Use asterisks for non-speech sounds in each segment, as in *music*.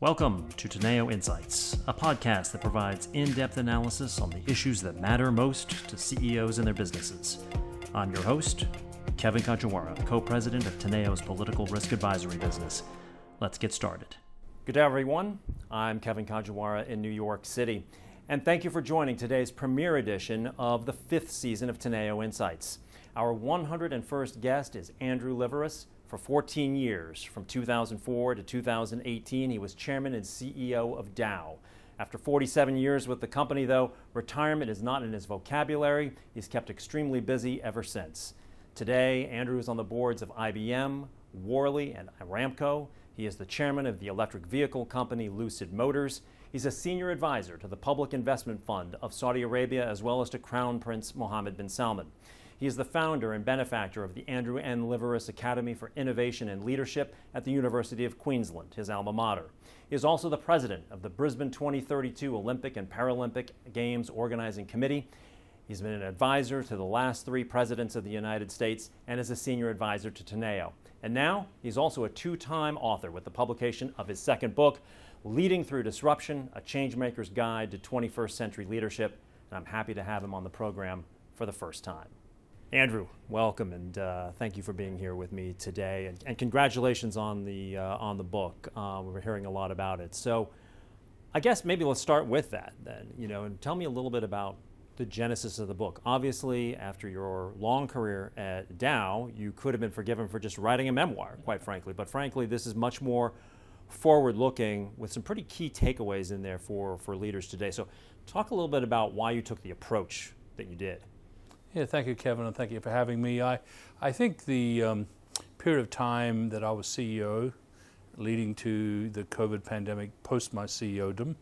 Welcome to Teneo Insights, a podcast that provides in depth analysis on the issues that matter most to CEOs and their businesses. I'm your host, Kevin Kajiwara, co president of Teneo's political risk advisory business. Let's get started. Good day, everyone. I'm Kevin Kajiwara in New York City. And thank you for joining today's premiere edition of the fifth season of Teneo Insights. Our 101st guest is Andrew Liveris. For 14 years, from 2004 to 2018, he was chairman and CEO of Dow. After 47 years with the company, though, retirement is not in his vocabulary. He's kept extremely busy ever since. Today, Andrew is on the boards of IBM, Worley, and Aramco. He is the chairman of the electric vehicle company Lucid Motors. He's a senior advisor to the Public Investment Fund of Saudi Arabia as well as to Crown Prince Mohammed bin Salman. He is the founder and benefactor of the Andrew N. Liveris Academy for Innovation and Leadership at the University of Queensland, his alma mater. He is also the president of the Brisbane 2032 Olympic and Paralympic Games Organizing Committee. He's been an advisor to the last three presidents of the United States and is a senior advisor to Teneo. And now he's also a two time author with the publication of his second book, Leading Through Disruption A Changemaker's Guide to 21st Century Leadership. And I'm happy to have him on the program for the first time. Andrew, welcome and uh, thank you for being here with me today. And, and congratulations on the uh, on the book. Uh, we were hearing a lot about it. So, I guess maybe let's start with that then. You know, and tell me a little bit about the genesis of the book. Obviously, after your long career at Dow, you could have been forgiven for just writing a memoir, quite frankly. But frankly, this is much more forward-looking with some pretty key takeaways in there for for leaders today. So, talk a little bit about why you took the approach that you did. Yeah, thank you, Kevin, and thank you for having me. I, I think the um, period of time that I was CEO, leading to the COVID pandemic post my CEOdom,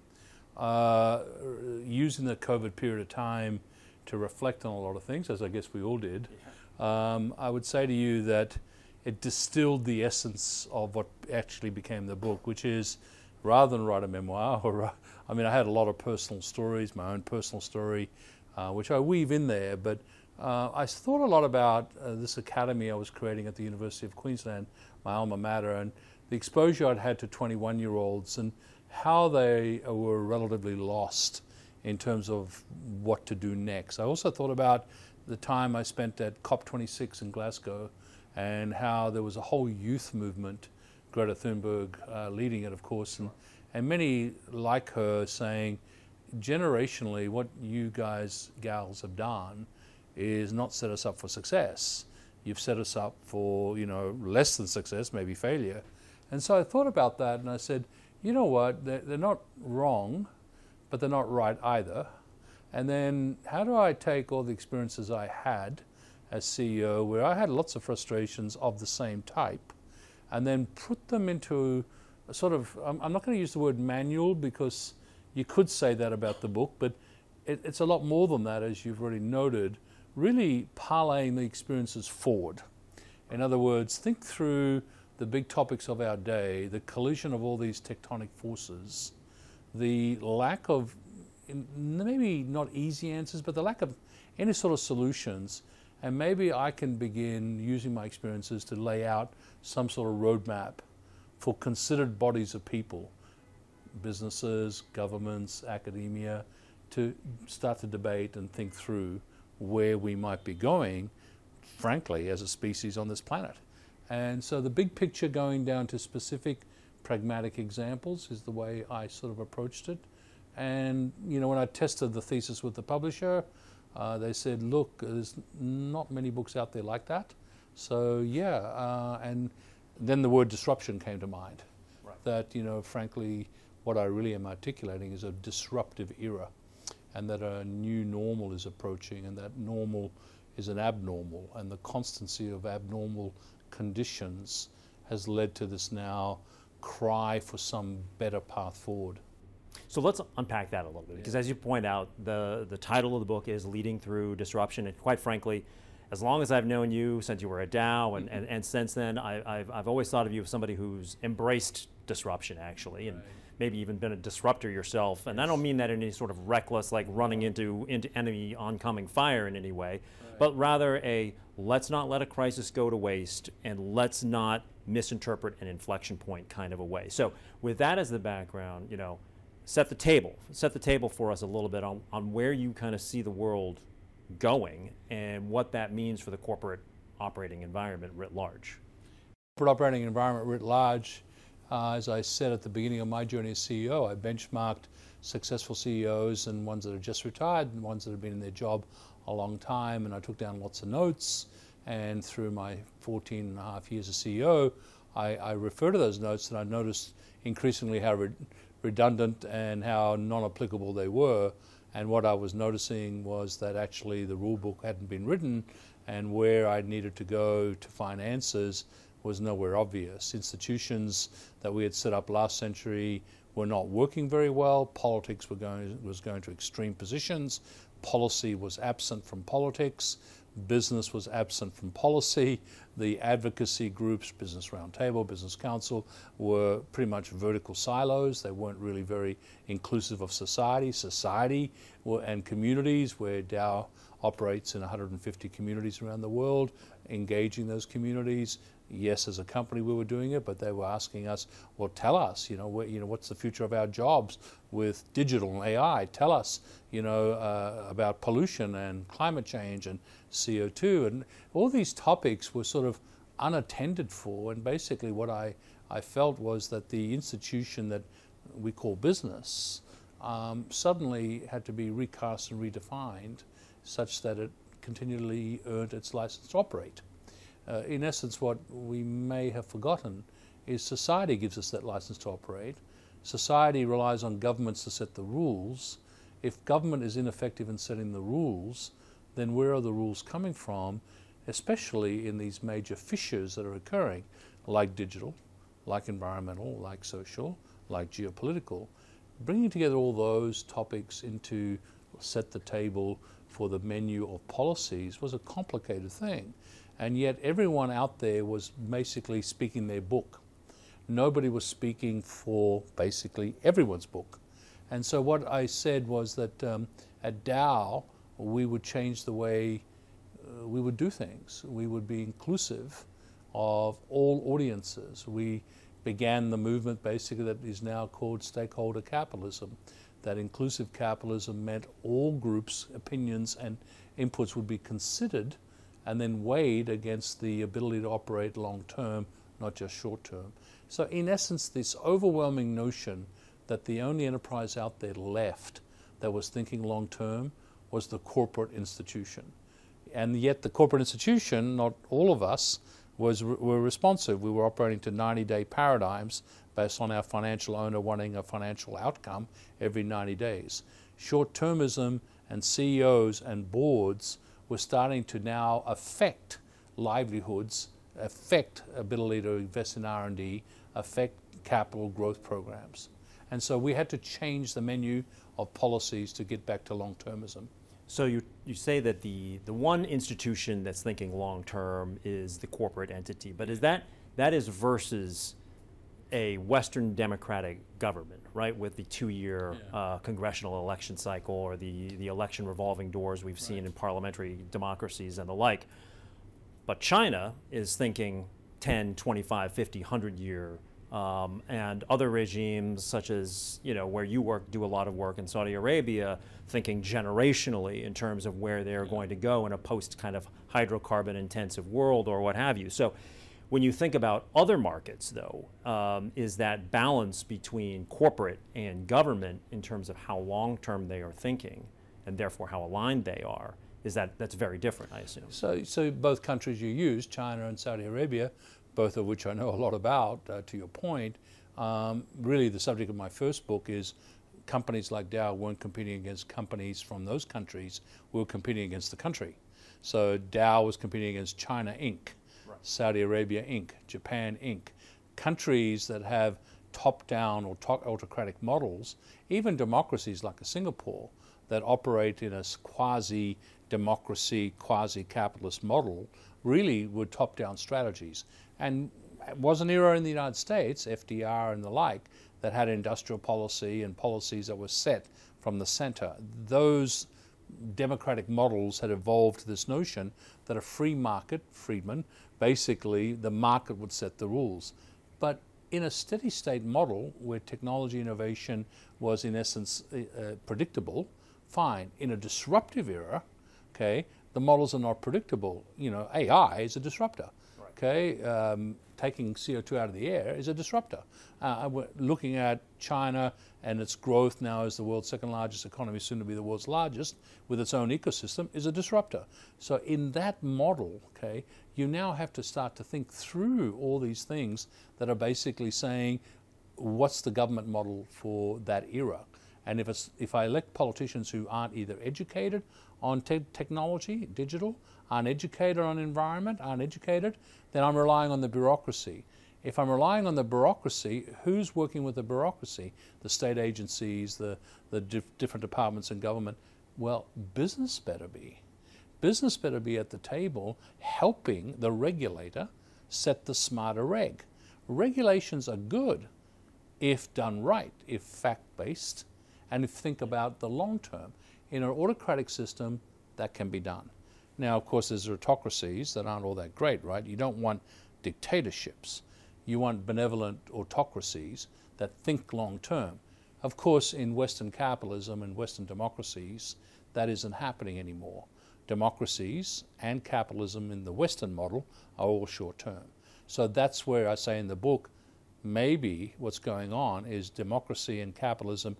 uh, using the COVID period of time to reflect on a lot of things, as I guess we all did, um, I would say to you that it distilled the essence of what actually became the book, which is rather than write a memoir, *laughs* or I mean, I had a lot of personal stories, my own personal story, uh, which I weave in there, but uh, I thought a lot about uh, this academy I was creating at the University of Queensland, my alma mater, and the exposure I'd had to 21 year olds and how they uh, were relatively lost in terms of what to do next. I also thought about the time I spent at COP26 in Glasgow and how there was a whole youth movement, Greta Thunberg uh, leading it, of course, and, and many like her saying, generationally, what you guys, gals, have done is not set us up for success. You've set us up for, you know, less than success, maybe failure. And so I thought about that and I said, you know what, they're, not wrong, but they're not right either. And then how do I take all the experiences I had as CEO, where I had lots of frustrations of the same type, and then put them into a sort of, I'm, not going to use the word manual because you could say that about the book, but it, it's a lot more than that, as you've already noted really parlaying the experiences forward. In other words, think through the big topics of our day, the collision of all these tectonic forces, the lack of maybe not easy answers, but the lack of any sort of solutions. And maybe I can begin using my experiences to lay out some sort of roadmap for considered bodies of people, businesses, governments, academia, to start to debate and think through where we might be going, frankly, as a species on this planet. And so the big picture going down to specific pragmatic examples is the way I sort of approached it. And, you know, when I tested the thesis with the publisher, uh, they said, look, there's not many books out there like that. So, yeah, uh, and then the word disruption came to mind. Right. That, you know, frankly, what I really am articulating is a disruptive era and that a new normal is approaching, and that normal is an abnormal, and the constancy of abnormal conditions has led to this now cry for some better path forward. So let's unpack that a little bit, because yeah. as you point out, the, the title of the book is Leading Through Disruption, and quite frankly, as long as I've known you, since you were at Dow, and, mm-hmm. and, and since then, I, have I've always thought of you as somebody who's embraced disruption, actually. And, right maybe even been a disruptor yourself. And I don't mean that in any sort of reckless, like running into, into enemy oncoming fire in any way, right. but rather a let's not let a crisis go to waste and let's not misinterpret an inflection point kind of a way. So with that as the background, you know, set the table, set the table for us a little bit on, on where you kind of see the world going and what that means for the corporate operating environment writ large. Corporate operating environment writ large, uh, as I said at the beginning of my journey as CEO, I benchmarked successful CEOs and ones that have just retired and ones that have been in their job a long time, and I took down lots of notes. And through my 14 and a half years as CEO, I, I refer to those notes and I noticed increasingly how re- redundant and how non applicable they were. And what I was noticing was that actually the rule book hadn't been written, and where I needed to go to find answers was nowhere obvious. Institutions that we had set up last century were not working very well. Politics going, was going to extreme positions. Policy was absent from politics business was absent from policy. The advocacy groups, Business Roundtable, Business Council, were pretty much vertical silos. They weren't really very inclusive of society. Society and communities, where Dow operates in 150 communities around the world, engaging those communities, yes, as a company we were doing it, but they were asking us, well, tell us, you know, what, you know, what's the future of our jobs with digital and AI? Tell us, you know, uh, about pollution and climate change and CO2, and all these topics were sort of unattended for. And basically, what I I felt was that the institution that we call business um, suddenly had to be recast and redefined, such that it continually earned its license to operate. Uh, in essence, what we may have forgotten is society gives us that license to operate. Society relies on governments to set the rules. If government is ineffective in setting the rules, then where are the rules coming from, especially in these major fissures that are occurring, like digital, like environmental, like social, like geopolitical? Bringing together all those topics into set the table for the menu of policies was a complicated thing. And yet, everyone out there was basically speaking their book. Nobody was speaking for basically everyone's book. And so, what I said was that um, at Dow, we would change the way uh, we would do things. We would be inclusive of all audiences. We began the movement basically that is now called stakeholder capitalism. That inclusive capitalism meant all groups' opinions and inputs would be considered and then weighed against the ability to operate long term, not just short term. So, in essence, this overwhelming notion that the only enterprise out there left that was thinking long term was the corporate institution. And yet, the corporate institution, not all of us, was, were responsive. We were operating to 90 day paradigms based on our financial owner wanting a financial outcome every 90 days. Short termism and CEOs and boards were starting to now affect livelihoods, affect ability to invest in R&D, affect capital growth programs. And so we had to change the menu of policies to get back to long-termism. So you, you say that the, the one institution that's thinking long term is the corporate entity, but is that that is versus a Western democratic government, right, with the two-year yeah. uh, congressional election cycle or the, the election revolving doors we've seen in parliamentary democracies and the like. But China is thinking 10, 25, 50, 100 year, um, and other regimes such as, you know, where you work, do a lot of work in Saudi Arabia, thinking generationally in terms of where they're yeah. going to go in a post kind of hydrocarbon intensive world or what have you. So when you think about other markets, though, um, is that balance between corporate and government in terms of how long term they are thinking, and therefore how aligned they are, is that that's very different, I assume. So, so both countries you use, China and Saudi Arabia, both of which I know a lot about, uh, to your point, um, really the subject of my first book is companies like Dow weren't competing against companies from those countries, we were competing against the country. So Dow was competing against China Inc. Saudi Arabia Inc., Japan Inc., countries that have top down or autocratic models, even democracies like Singapore that operate in a quasi democracy, quasi capitalist model, really were top down strategies. And it was an era in the United States, FDR and the like, that had industrial policy and policies that were set from the center. Those democratic models had evolved this notion that a free market, Friedman, basically the market would set the rules. But in a steady state model where technology innovation was in essence uh, predictable, fine. In a disruptive era, okay, the models are not predictable. You know, AI is a disruptor. Okay, um, taking CO2 out of the air is a disruptor. Uh, we're looking at China and its growth now as the world's second largest economy, soon to be the world's largest, with its own ecosystem, is a disruptor. So in that model, okay, you now have to start to think through all these things that are basically saying, what's the government model for that era? And if, if I elect politicians who aren't either educated on te- technology, digital, aren't on environment, aren't educated, then I'm relying on the bureaucracy. If I'm relying on the bureaucracy, who's working with the bureaucracy? The state agencies, the, the dif- different departments in government. Well, business better be. Business better be at the table helping the regulator set the smarter reg. Regulations are good if done right, if fact based, and if think about the long term. In an autocratic system, that can be done. Now, of course, there's autocracies that aren't all that great, right? You don't want dictatorships. You want benevolent autocracies that think long term. Of course, in Western capitalism and Western democracies, that isn't happening anymore. Democracies and capitalism in the Western model are all short term. So that's where I say in the book, maybe what's going on is democracy and capitalism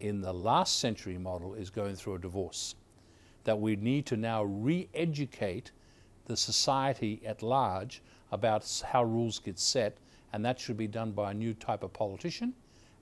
in the last century model is going through a divorce that we need to now re educate the society at large about how rules get set, and that should be done by a new type of politician,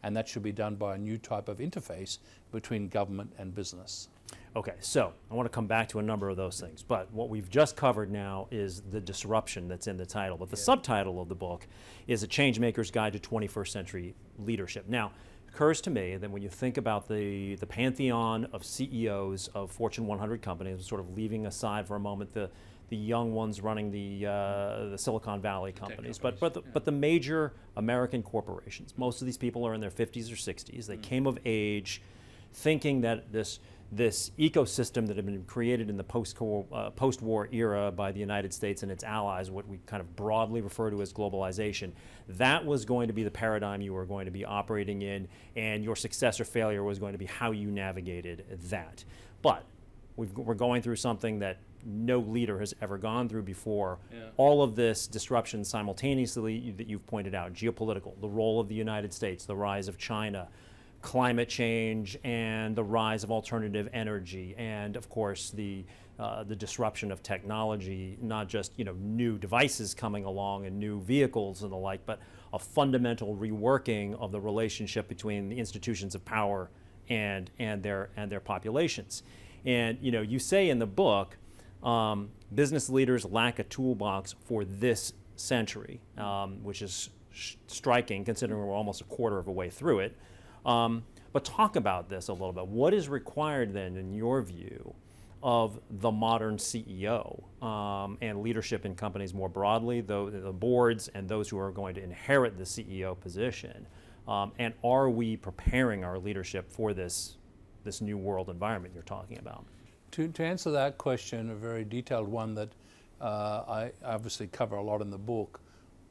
and that should be done by a new type of interface between government and business. Okay, so I want to come back to a number of those things, but what we've just covered now is the disruption that's in the title. But the yeah. subtitle of the book is A Changemaker's Guide to 21st Century Leadership. Now, occurs to me that when you think about the, the pantheon of CEOs of Fortune 100 companies, sort of leaving aside for a moment the, the young ones running the, uh, the Silicon Valley companies, but, but, the, yeah. but the major American corporations, most of these people are in their 50s or 60s. They mm. came of age thinking that this this ecosystem that had been created in the post-war, uh, post-war era by the United States and its allies, what we kind of broadly refer to as globalization, that was going to be the paradigm you were going to be operating in, and your success or failure was going to be how you navigated that. But we are going through something that no leader has ever gone through before. Yeah. All of this disruption simultaneously that you've pointed out, geopolitical, the role of the United States, the rise of China, climate change and the rise of alternative energy, and of course the uh, the disruption of technology, not just you know new devices coming along and new vehicles and the like, but a fundamental reworking of the relationship between the institutions of power and and their and their populations. And you know, you say in the book, um, business leaders lack a toolbox for this century, um, which is striking considering we're almost a quarter of a way through it. Um, but talk about this a little bit. What is required then, in your view, of the modern CEO um, and leadership in companies more broadly, though the boards and those who are going to inherit the CEO position? Um, and are we preparing our leadership for this this new world environment you're talking about? To, to answer that question, a very detailed one that uh, I obviously cover a lot in the book,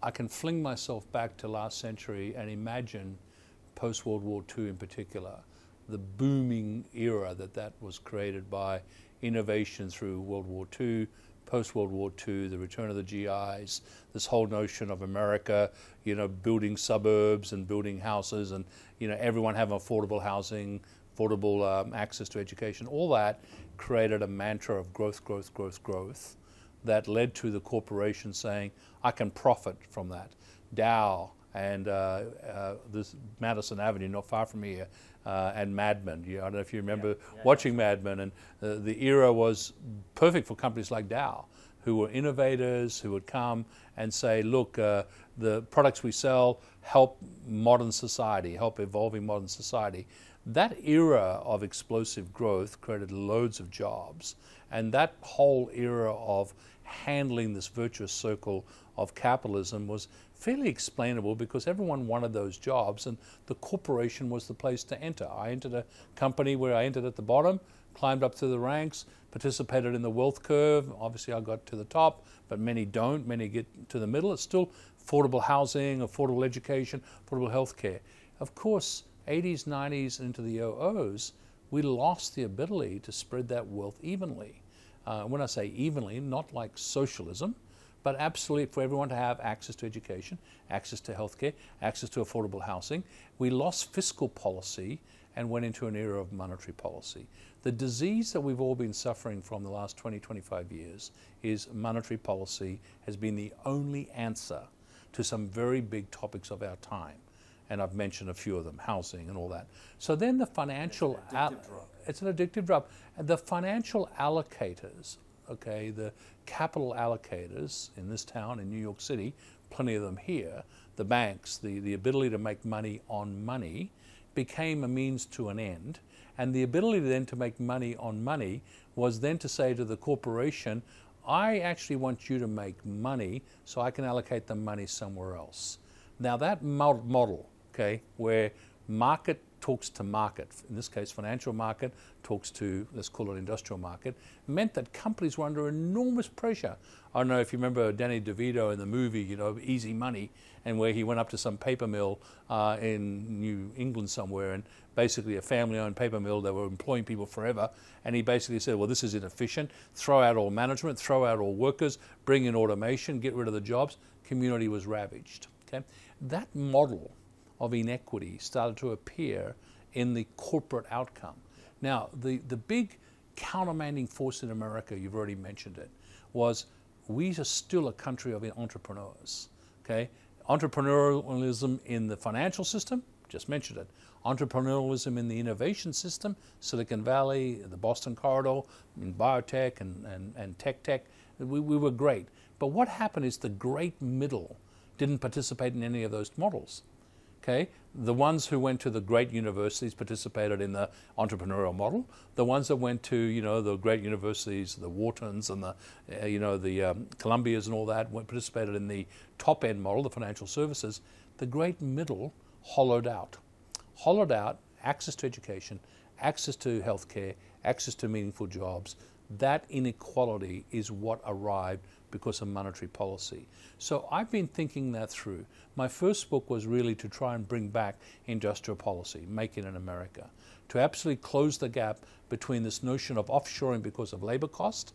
I can fling myself back to last century and imagine post World War II in particular, the booming era that that was created by innovation through World War II, post World War II, the return of the GIs, this whole notion of America, you know, building suburbs and building houses, and you know, everyone having affordable housing, affordable um, access to education, all that created a mantra of growth, growth, growth, growth that led to the corporation saying, I can profit from that. Dow, and uh, uh, this Madison Avenue, not far from here, uh, and Mad Men. You, I don't know if you remember yeah, yeah, watching yeah. Mad Men, and uh, the era was perfect for companies like Dow, who were innovators, who would come and say, "Look, uh, the products we sell help modern society, help evolving modern society." That era of explosive growth created loads of jobs, and that whole era of handling this virtuous circle of capitalism was fairly explainable because everyone wanted those jobs and the corporation was the place to enter. I entered a company where I entered at the bottom, climbed up through the ranks, participated in the wealth curve. Obviously, I got to the top, but many don't. Many get to the middle. It's still affordable housing, affordable education, affordable healthcare. Of course, 80s, 90s, into the 00s, we lost the ability to spread that wealth evenly. Uh, when I say evenly, not like socialism, but absolutely for everyone to have access to education, access to healthcare, access to affordable housing. We lost fiscal policy and went into an era of monetary policy. The disease that we've all been suffering from the last 20, 25 years is monetary policy has been the only answer to some very big topics of our time. And I've mentioned a few of them, housing and all that. So then the financial, it's an addictive drug. It's an addictive drug. And the financial allocators, okay, the capital allocators in this town, in New York City, plenty of them here, the banks, the, the ability to make money on money became a means to an end. And the ability then to make money on money was then to say to the corporation, I actually want you to make money so I can allocate the money somewhere else. Now, that model, okay, where market talks to market, in this case, financial market talks to, let's call it industrial market, meant that companies were under enormous pressure. I don't know if you remember Danny DeVito in the movie, you know, Easy Money, and where he went up to some paper mill uh, in New England somewhere, and basically a family owned paper mill, they were employing people forever, and he basically said, well, this is inefficient, throw out all management, throw out all workers, bring in automation, get rid of the jobs. Community was ravaged. Okay? That model of inequity started to appear in the corporate outcome. Now, the, the big countermanding force in America, you've already mentioned it, was we are still a country of entrepreneurs. Okay? Entrepreneurialism in the financial system, just mentioned it. Entrepreneurialism in the innovation system, Silicon Valley, the Boston Corridor, in biotech and, and, and tech tech, we, we were great. But what happened is the great middle didn't participate in any of those models. Okay, the ones who went to the great universities participated in the entrepreneurial model. The ones that went to you know the great universities, the Whartons and the uh, you know the um, Columbias and all that, went, participated in the top end model, the financial services. The great middle hollowed out, hollowed out access to education, access to healthcare, access to meaningful jobs. That inequality is what arrived because of monetary policy. So I've been thinking that through. My first book was really to try and bring back industrial policy, make it in America, to absolutely close the gap between this notion of offshoring because of labor cost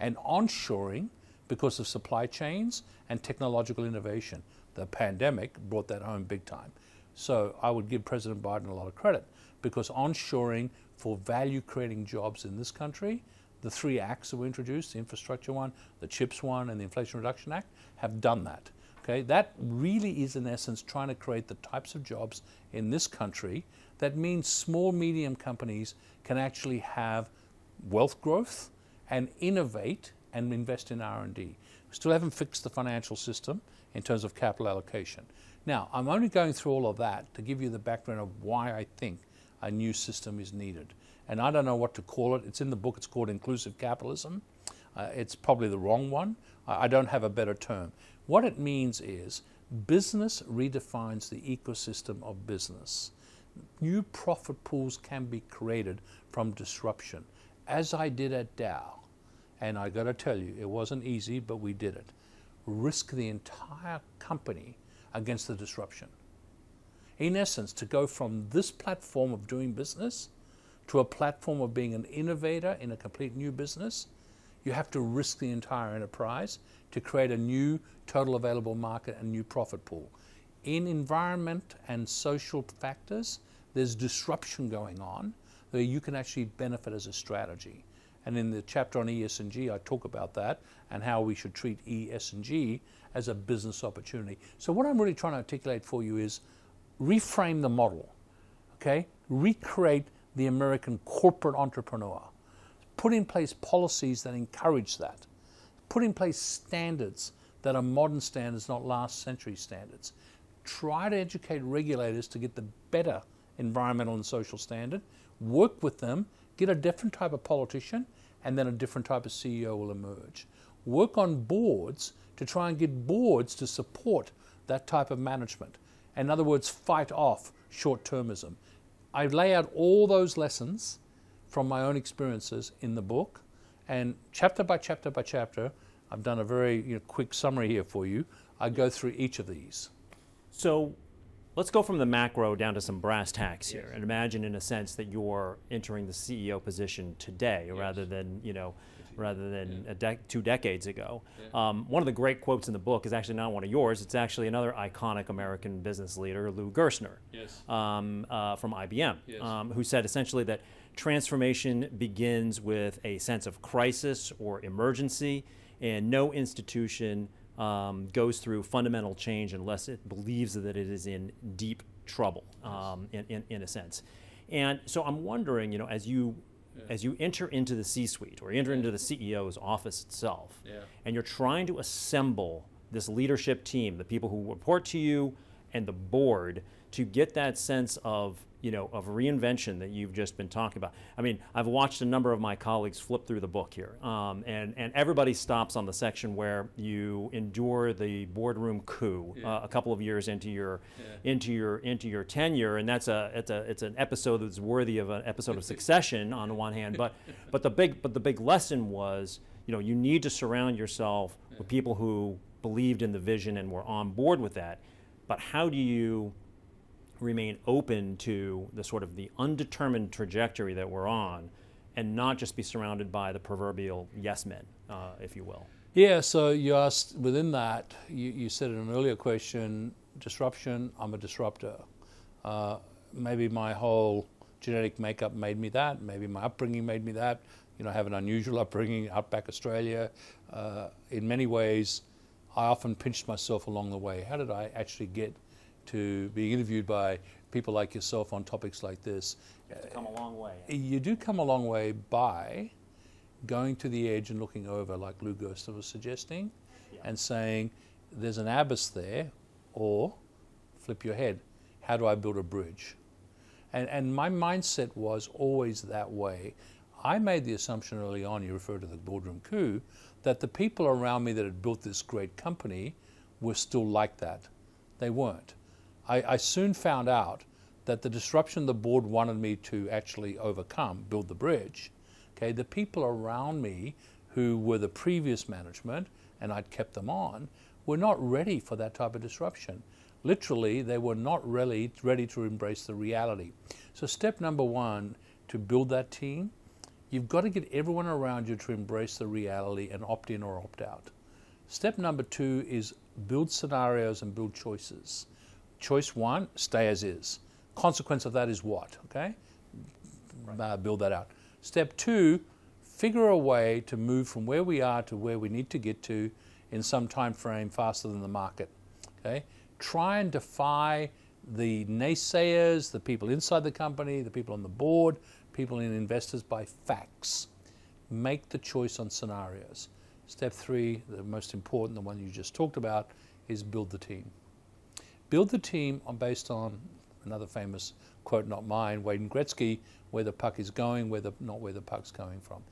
and onshoring because of supply chains and technological innovation. The pandemic brought that home big time. So I would give President Biden a lot of credit because onshoring for value creating jobs in this country the three acts that were introduced, the infrastructure one, the CHIPS one, and the Inflation Reduction Act, have done that. Okay, that really is in essence trying to create the types of jobs in this country that means small medium companies can actually have wealth growth and innovate and invest in R&D. We still haven't fixed the financial system in terms of capital allocation. Now, I'm only going through all of that to give you the background of why I think a new system is needed and I don't know what to call it. It's in the book, it's called inclusive capitalism. Uh, it's probably the wrong one. I, I don't have a better term. What it means is business redefines the ecosystem of business. New profit pools can be created from disruption, as I did at Dow. And I got to tell you, it wasn't easy, but we did it. Risk the entire company against the disruption. In essence, to go from this platform of doing business to a platform of being an innovator in a complete new business, you have to risk the entire enterprise to create a new total available market and new profit pool. In environment and social factors, there's disruption going on where you can actually benefit as a strategy. And in the chapter on ESG, I talk about that and how we should treat ESG as a business opportunity. So what I'm really trying to articulate for you is reframe the model, okay? Recreate the American corporate entrepreneur. Put in place policies that encourage that. Put in place standards that are modern standards, not last century standards. Try to educate regulators to get the better environmental and social standard. Work with them, get a different type of politician, and then a different type of CEO will emerge. Work on boards to try and get boards to support that type of management. In other words, fight off short termism. I lay out all those lessons from my own experiences in the book, and chapter by chapter by chapter, I've done a very you know, quick summary here for you. I go through each of these. So let's go from the macro down to some brass tacks here, yes. and imagine, in a sense, that you're entering the CEO position today, yes. rather than you know rather than yeah. de- two decades ago. Yeah. Um, one of the great quotes in the book is actually not one of yours. It's actually another iconic American business leader, Lou Gerstner, yes. um, uh, from IBM, um, who said essentially that transformation begins with a sense of crisis or emergency, and no institution um, goes through fundamental change unless it believes that it is in deep trouble, um, in, in, in a sense. And so I'm wondering, you know, as you yeah. as you enter into the C-suite or enter into the CEO's office itself, yeah. and you're trying to assemble this leadership team, the people who report to you and the board, to get that sense of you know, of reinvention that you've just been talking about. I mean, I've watched a number of my colleagues flip through the book here, um, and, and everybody stops on the section where you endure the boardroom coup yeah. uh, a couple of years into your yeah. into your into your tenure, and that's a it's a it's an episode that's worthy of an episode of *laughs* Succession on the one hand, but *laughs* but the big but the big lesson was, you know, you need to surround yourself yeah. with people who believed in the vision and were on board with that. But how do you remain open to the sort of the undetermined trajectory that we're on and not just be surrounded by the proverbial yes men, uh, if you will. Yeah, so you asked within that, you, you said in an earlier question, disruption, I'm a disruptor. Uh, maybe my whole genetic makeup made me that, maybe my upbringing made me that. You know, I have an unusual upbringing, outback Australia. Uh, in many ways, I often pinched myself along the way. How did I actually get to being interviewed by people like yourself on topics like this. You have come a long way. You do come a long way by going to the edge and looking over, like Lou Gerstner was suggesting, yeah. and saying, there's an abyss there, or flip your head, how do I build a bridge? And, and my mindset was always that way. I made the assumption early on, you refer to the boardroom coup, that the people around me that had built this great company were still like that. They weren't. I, I soon found out that the disruption the board wanted me to actually overcome, build the bridge, okay, the people around me who were the previous management and I'd kept them on were not ready for that type of disruption. Literally, they were not really ready to embrace the reality. So, step number one to build that team, you've got to get everyone around you to embrace the reality and opt in or opt out. Step number two is build scenarios and build choices. Choice one, stay as is. Consequence of that is what? Okay? Right. Uh, build that out. Step two, figure a way to move from where we are to where we need to get to in some time frame faster than the market. Okay? Try and defy the naysayers, the people inside the company, the people on the board, people in investors by facts. Make the choice on scenarios. Step three, the most important, the one you just talked about, is build the team. Build the team on, based on another famous quote, not mine, Wayne Gretzky, where the puck is going, where the, not where the puck's coming from.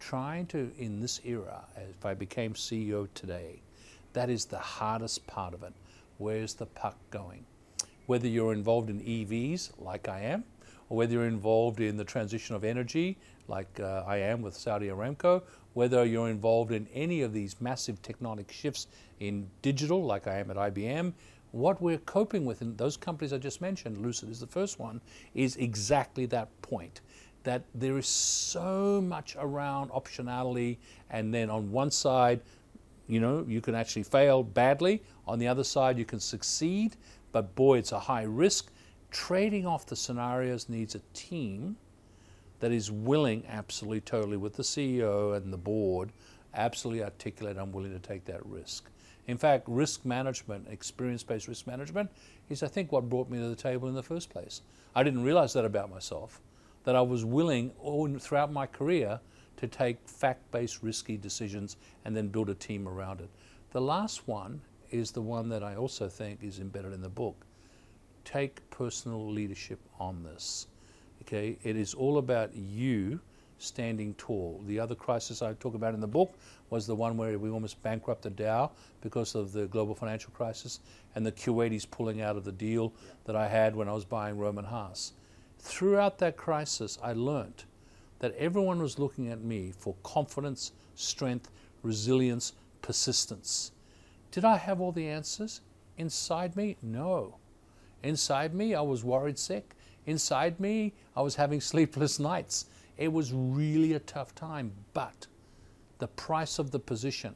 Trying to, in this era, if I became CEO today, that is the hardest part of it. Where's the puck going? Whether you're involved in EVs, like I am, or whether you're involved in the transition of energy, like uh, I am with Saudi Aramco, whether you're involved in any of these massive tectonic shifts in digital, like I am at IBM, what we're coping with in those companies I just mentioned, Lucid is the first one, is exactly that point. That there is so much around optionality, and then on one side, you know, you can actually fail badly. On the other side, you can succeed, but boy, it's a high risk. Trading off the scenarios needs a team that is willing, absolutely, totally, with the CEO and the board, absolutely articulate, I'm willing to take that risk. In fact, risk management, experience based risk management, is I think what brought me to the table in the first place. I didn't realize that about myself, that I was willing all, throughout my career to take fact based risky decisions and then build a team around it. The last one is the one that I also think is embedded in the book. Take personal leadership on this. Okay, it is all about you standing tall. The other crisis I talk about in the book was the one where we almost bankrupted Dow because of the global financial crisis and the Kuwaitis pulling out of the deal that I had when I was buying Rohm and Haas. Throughout that crisis, I learned that everyone was looking at me for confidence, strength, resilience, persistence. Did I have all the answers? Inside me, no. Inside me, I was worried sick. Inside me, I was having *laughs* sleepless nights. It was really a tough time, but the price of the position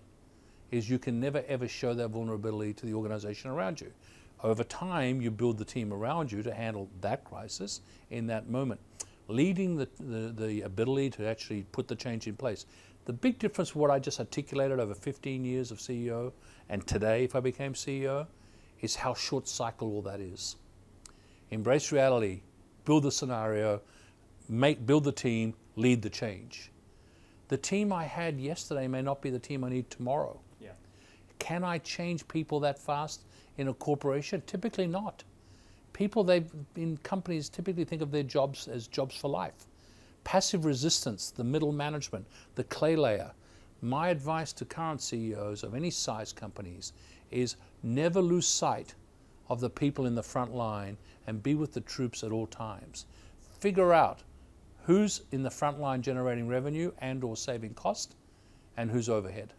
is you can never ever show that vulnerability to the organization around you. Over time, you build the team around you to handle that crisis in that moment. Leading the, the, the ability to actually put the change in place. The big difference, what I just articulated over 15 years of CEO and today, if I became CEO, is how short cycle all that is. Embrace reality, build the scenario, make, build the team, lead the change. The team I had yesterday may not be the team I need tomorrow. Yeah. Can I change people that fast in a corporation? Typically not. People they in companies typically think of their jobs as jobs for life. Passive resistance, the middle management, the clay layer. My advice to current CEOs of any size companies is never lose sight of the people in the front line and be with the troops at all times. Figure out who's in the front line generating revenue and or saving cost and who's overhead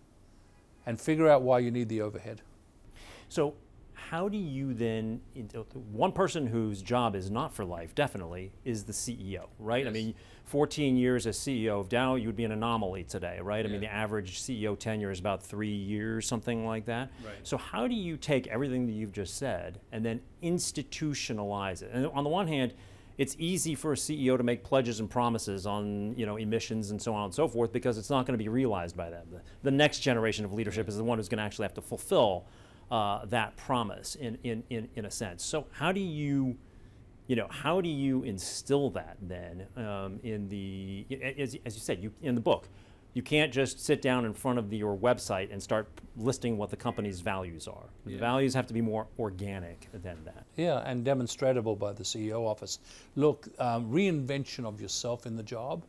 and figure out why you need the overhead so how do you then one person whose job is not for life definitely is the ceo right yes. i mean 14 years as ceo of dow you would be an anomaly today right yeah. i mean the average ceo tenure is about three years something like that right. so how do you take everything that you've just said and then institutionalize it and on the one hand it's easy for a CEO to make pledges and promises on you know emissions and so on and so forth because it's not going to be realized by them. The, the next generation of leadership is the one who's going to actually have to fulfill uh, that promise in, in, in, in a sense. So how do you you know how do you instill that then um, in the as, as you said you in the book you can't just sit down in front of the, your website and start listing what the company's values are. The values have to be more organic than that. Yeah, and demonstratable by the CEO office. Look, um, reinvention of yourself in the job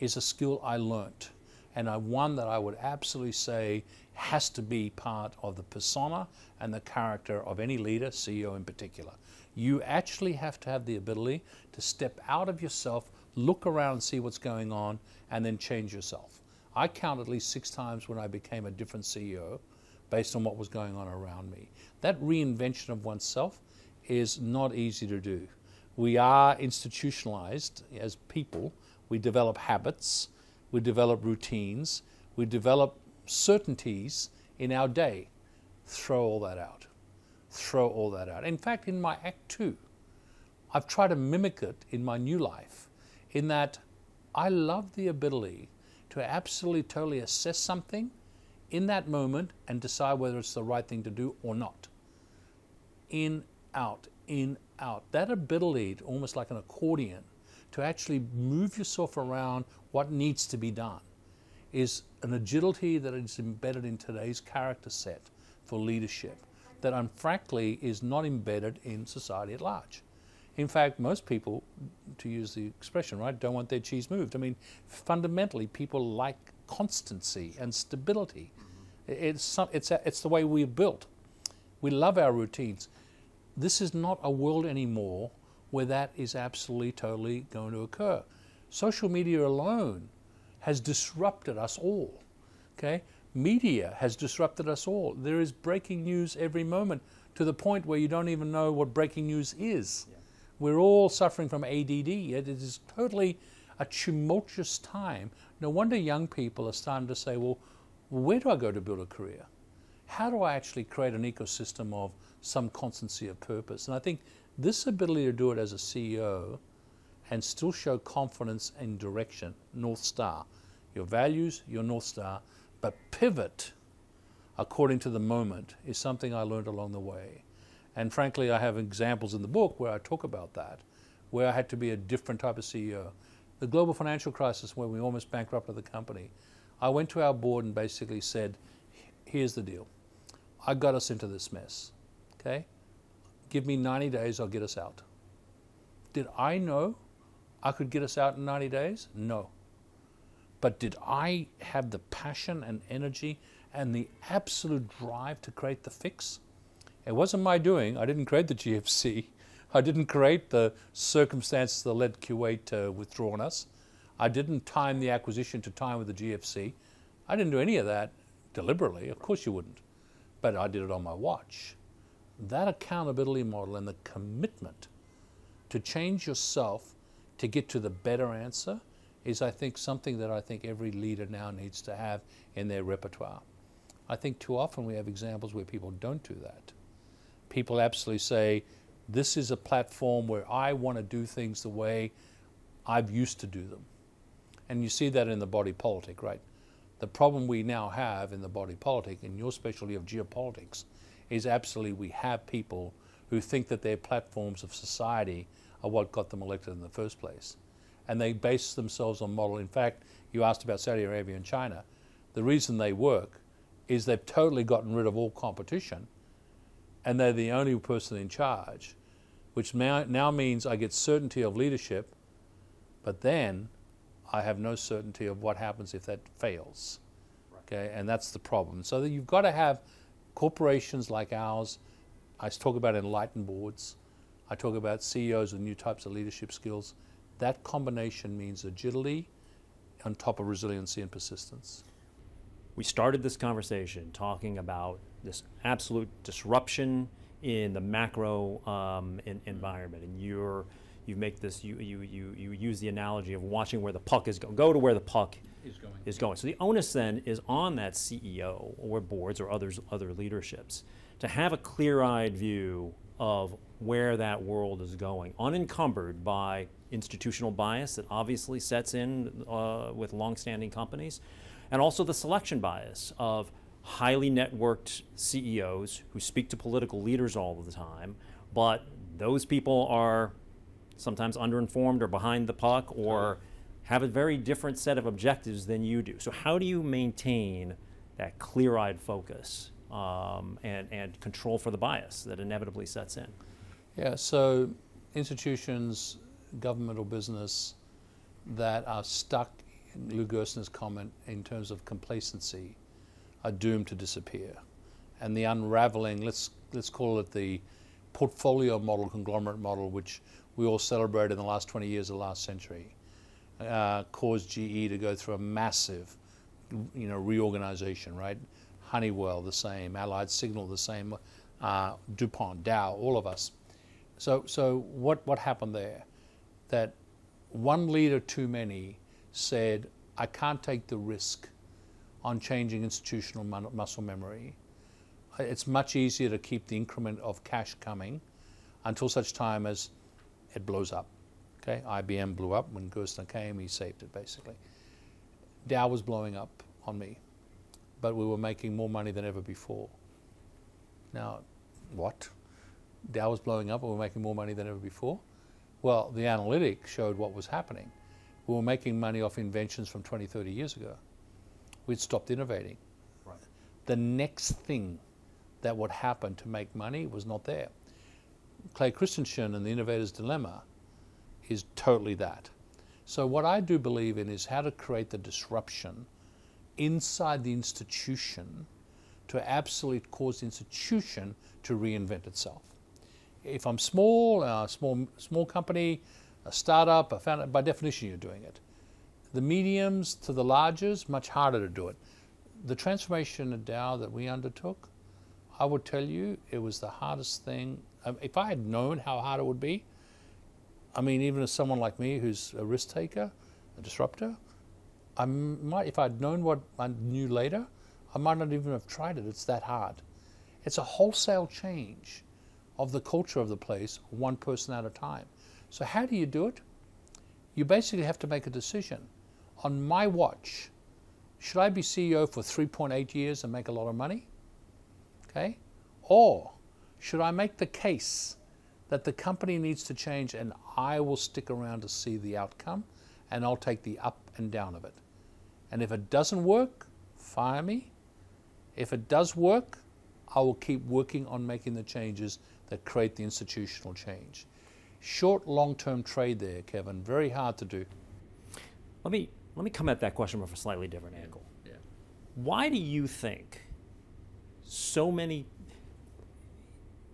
is a skill I learnt, and I, one that I would absolutely say has to be part of the persona and the character of any leader, CEO in particular. You actually have to have the ability to step out of yourself, look around and see what's going on, and then change yourself. I count at least six times when I became a different CEO based on what was going on around me. That reinvention of oneself is not easy to do. We are institutionalized as people. We develop habits, we develop routines, we develop certainties in our day. Throw all that out. Throw all that out. In fact, in my Act Two, I've tried to mimic it in my new life, in that I love the ability to absolutely totally assess something in that moment and decide whether it's the right thing to do or not. In, out, in, out. That ability, almost like an accordion, to actually move yourself around what needs to be done is an agility that is embedded in today's character set for leadership that, frankly, is not embedded in society at large. In fact, most people, to use the expression, right, don't want their cheese moved. I mean, fundamentally, people like constancy and stability. It's, it's, it's the way we're built. We love our routines. This is not a world anymore where that is absolutely, totally going to occur. Social media alone has disrupted us all. Okay? Media has disrupted us all. There is breaking news every moment to the point where you don't even know what breaking news is. Yeah. We're all suffering from ADD. It is totally a tumultuous time. No wonder young people are starting to say, well, where do I go to build a career? How do I actually create an ecosystem of some constancy of purpose? And I think this ability to do it as a CEO and still show confidence and direction, North Star, your values, your North Star, but pivot according to the moment is something I learned along the way. And frankly, I have examples in the book where I talk about that, where I had to be a different type of CEO. The global financial crisis, where we almost bankrupted the company, I went to our board and basically said, here's the deal. I got us into this mess. Okay? Give me 90 days, I'll get us out. Did I know I could get us out in 90 days? No. But did I have the passion and energy and the absolute drive to create the fix? It wasn't my doing. I didn't create the GFC. I didn't create the circumstances that led Kuwait to withdraw on us. I didn't time the acquisition to time with the GFC. I didn't do any of that deliberately. Of course you wouldn't. But I did it on my watch. That accountability model and the commitment to change yourself to get to the better answer is, I think, something that I think every leader now needs to have in their repertoire. I think too often we have examples where people don't do that. People absolutely say, This is a platform where I want to do things the way I've used to do them. And you see that in the body politic, right? The problem we now have in the body politic, in your specialty of geopolitics, is absolutely we have people who think that their platforms of society are what got them elected in the first place. And they base themselves on model. In fact, you asked about Saudi Arabia and China. The reason they work is they've totally gotten rid of all competition and they're the only person in charge, which now, now means I get certainty of leadership, but then I have no certainty of what happens if that fails. Okay, and that's the problem. So that you've got to have corporations like ours. I talk about enlightened boards. I talk about CEOs with new types of leadership skills. That combination means agility on top of resiliency and persistence. We started this conversation talking about this absolute disruption in the macro um, in, environment, and you're you make this you, you you you use the analogy of watching where the puck is going. Go to where the puck is going. Is going. So the onus then is on that CEO or boards or others other leaderships to have a clear-eyed view of where that world is going, unencumbered by institutional bias that obviously sets in uh, with long-standing companies, and also the selection bias of highly networked CEOs who speak to political leaders all the time, but those people are sometimes underinformed or behind the puck or have a very different set of objectives than you do. So, how do you maintain that clear eyed focus um, and, and control for the bias that inevitably sets in? Yeah, so institutions, governmental business that are stuck, Lou Gerstner's comment, in terms of complacency, are doomed to disappear. And the unraveling, let's, let's call it the portfolio model, conglomerate model, which we all celebrated in the last 20 years of the last century, uh, caused GE to go through a massive, you know, reorganization, right? Honeywell the same, Allied Signal the same, uh, DuPont, Dow, all of us. So, so what, what happened there? That one leader too many said, I can't take the risk on changing institutional muscle memory. It's much easier to keep the increment of cash coming until such time as it blows up. Okay, IBM blew up when Gerstner came. He saved it basically. Dow was blowing up on me, but we were making more money than ever before. Now, what? Dow was blowing up, and we were making more money than ever before. Well, the analytic showed what was happening. We were making money off inventions from 20, 30 years ago. We'd stopped innovating. Right. The next thing that would happen to make money was not there. Clay Christensen and the Innovator's Dilemma is totally that. So, what I do believe in is how to create the disruption inside the institution to absolutely cause the institution to reinvent itself. If I'm small, a small, small company, a startup, a founder, by definition, you're doing it. The mediums to the larges, much harder to do it. The transformation at Dow that we undertook, I would tell you it was the hardest thing um, if I had known how hard it would be, I mean, even as someone like me who's a risk taker, a disruptor, I might, if I'd known what I knew later, I might not even have tried it. It's that hard. It's a wholesale change of the culture of the place, one person at a time. So, how do you do it? You basically have to make a decision. On my watch, should I be CEO for 3.8 years and make a lot of money? Okay? Or should I make the case that the company needs to change and I will stick around to see the outcome and I'll take the up and down of it? And if it doesn't work, fire me. If it does work, I will keep working on making the changes that create the institutional change. Short, long term trade there, Kevin, very hard to do. Let me let me come at that question from a slightly different angle. Yeah. Why do you think so many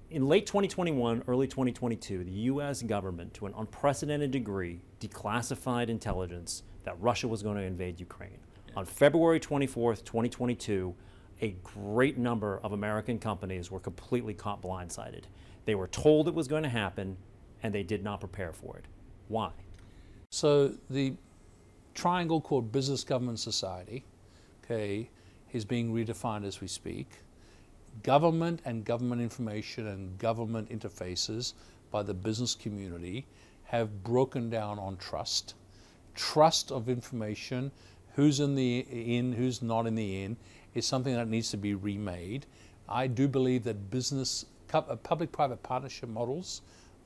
in late 2021, early 2022, the US government, to an unprecedented degree, declassified intelligence that Russia was going to invade Ukraine. Yeah. On February 24th, 2022, a great number of American companies were completely caught blindsided. They were told it was going to happen and they did not prepare for it. Why? So the triangle called business, government, society, okay, is being redefined as we speak government and government information and government interfaces by the business community have broken down on trust. Trust of information, who's in the in, who's not in the in, is something that needs to be remade. I do believe that business, public-private partnership models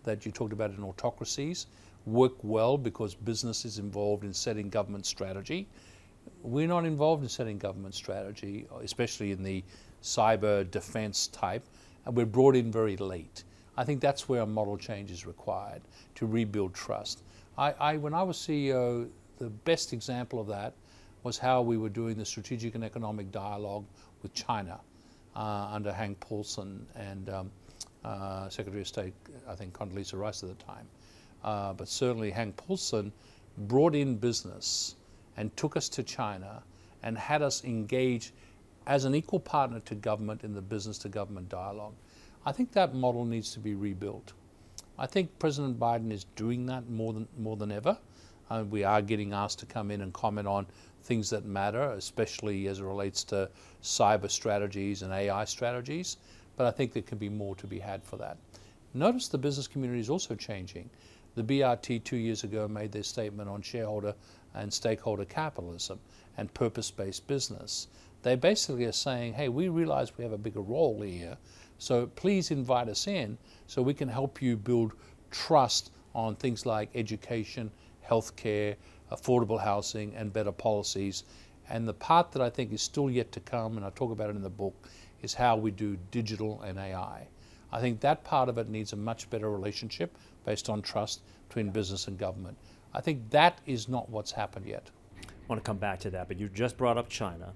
that you talked about in autocracies work well because business is involved in setting government strategy. We're not involved in setting government strategy, especially in the cyber defense type, and we're brought in very late. I think that's where a model change is required to rebuild trust. I, I, when I was CEO, the best example of that was how we were doing the strategic and economic dialogue with China uh, under Hank Paulson and um, uh, Secretary of State, I think Condoleezza Rice at the time. Uh, but certainly Hank Paulson brought in business and took us to China and had us engage as an equal partner to government in the business to government dialogue. I think that model needs to be rebuilt. I think President Biden is doing that more than, more than ever. Uh, we are getting asked to come in and comment on things that matter, especially as it relates to cyber strategies and AI strategies. But I think there can be more to be had for that. Notice the business community is also changing. The BRT two years ago made their statement on shareholder and stakeholder capitalism and purpose based business. They basically are saying, hey, we realize we have a bigger role here, so please invite us in so we can help you build trust on things like education, healthcare, affordable housing, and better policies. And the part that I think is still yet to come, and I talk about it in the book, is how we do digital and AI. I think that part of it needs a much better relationship based on trust between business and government. I think that is not what's happened yet. I want to come back to that, but you just brought up China.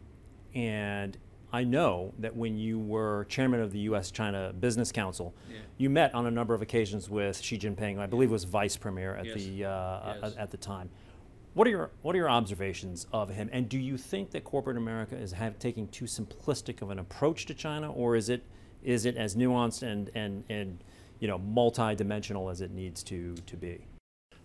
And I know that when you were chairman of the U.S. China Business Council, yeah. you met on a number of occasions with Xi Jinping. I believe was vice premier at yes. the uh, yes. at the time. What are your what are your observations of him? And do you think that corporate America is have, taking too simplistic of an approach to China, or is it is it as nuanced and and and you know multi-dimensional as it needs to to be?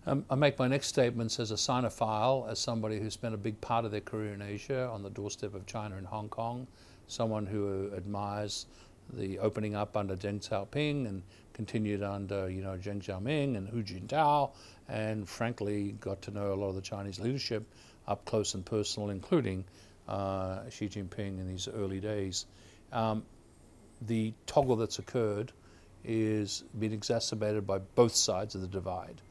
Um, I make my next statements as a Sinophile, as somebody who spent a big part of their career in Asia on the doorstep of China and Hong Kong, someone who admires the opening up under Deng Xiaoping and continued under you know Deng Xiaoming and Hu Jintao, and frankly got to know a lot of the Chinese leadership up close and personal, including uh, Xi Jinping in these early days. Um, the toggle that's occurred is being exacerbated by both sides of the divide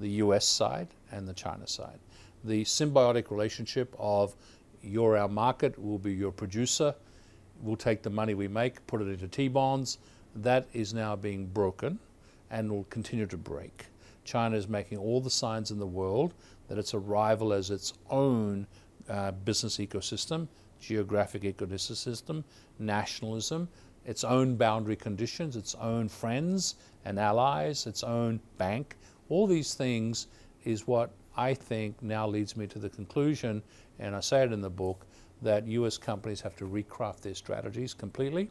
the US side and the China side. The symbiotic relationship of you're our market, we'll be your producer, we'll take the money we make, put it into T bonds, that is now being broken and will continue to break. China is making all the signs in the world that it's a rival as its own uh, business ecosystem, geographic ecosystem, nationalism, its own boundary conditions, its own friends and allies, its own bank, all these things is what I think now leads me to the conclusion, and I say it in the book, that US companies have to recraft their strategies completely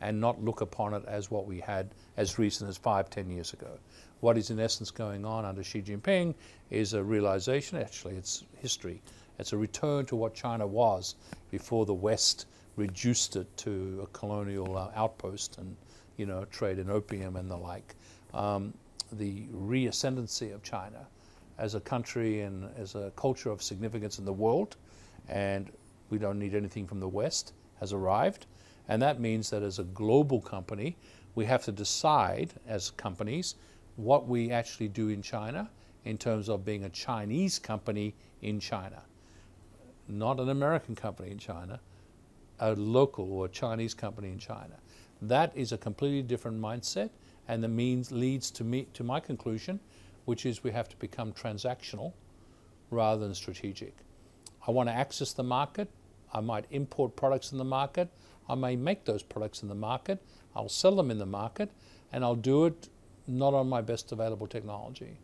and not look upon it as what we had as recent as five, ten years ago. What is in essence going on under Xi Jinping is a realization, actually, it's history. It's a return to what China was before the West reduced it to a colonial uh, outpost and, you know, trade in opium and the like. Um, the reascendancy of China as a country and as a culture of significance in the world, and we don't need anything from the West, has arrived. And that means that as a global company, we have to decide as companies what we actually do in China in terms of being a Chinese company in China. Not an American company in China, a local or a Chinese company in China. That is a completely different mindset and the means leads to me to my conclusion, which is we have to become transactional rather than strategic. I want to access the market. I might import products in the market. I may make those products in the market. I'll sell them in the market, and I'll do it not on my best available technology.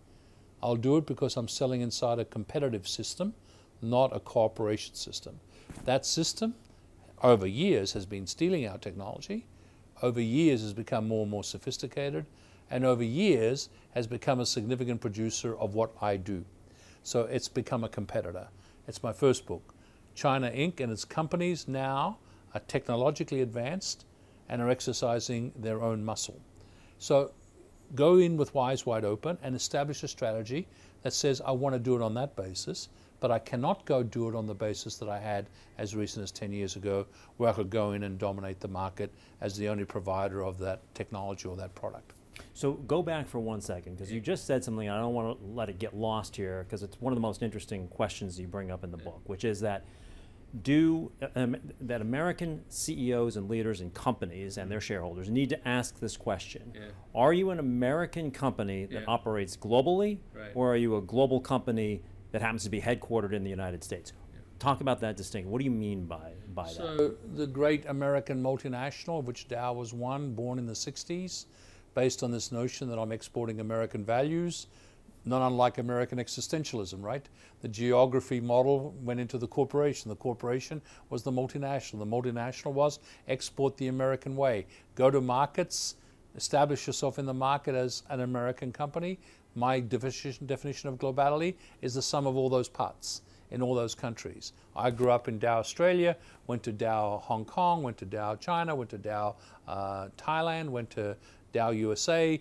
I'll do it because I'm selling inside a competitive system, not a cooperation system. That system, over years, has been stealing our technology, over years, has become more and more sophisticated, and over years, has become a significant producer of what I do. So it's become a competitor. It's my first book. China Inc. and its companies now are technologically advanced and are exercising their own muscle. So go in with eyes wide open and establish a strategy that says, I want to do it on that basis, but I cannot go do it on the basis that I had as recent as 10 years ago, where I could go in and dominate the market as the only provider of that technology or that product. So go back for one second, because you just said something, and I don't want to let it get lost here, because it's one of the most interesting questions you bring up in the book, which is that do um, that American CEOs and leaders and companies and their shareholders need to ask this question: yeah. Are you an American company that yeah. operates globally, right. or are you a global company that happens to be headquartered in the United States? Yeah. Talk about that distinction. What do you mean by by so that? So the great American multinational, of which Dow was one, born in the '60s, based on this notion that I'm exporting American values not unlike American existentialism, right? The geography model went into the corporation. The corporation was the multinational. The multinational was export the American way, go to markets, establish yourself in the market as an American company. My definition, of globality is the sum of all those parts in all those countries. I grew up in Dow, Australia, went to Dow, Hong Kong, went to Dow, China, went to Dow, uh, Thailand, went to Dow, USA.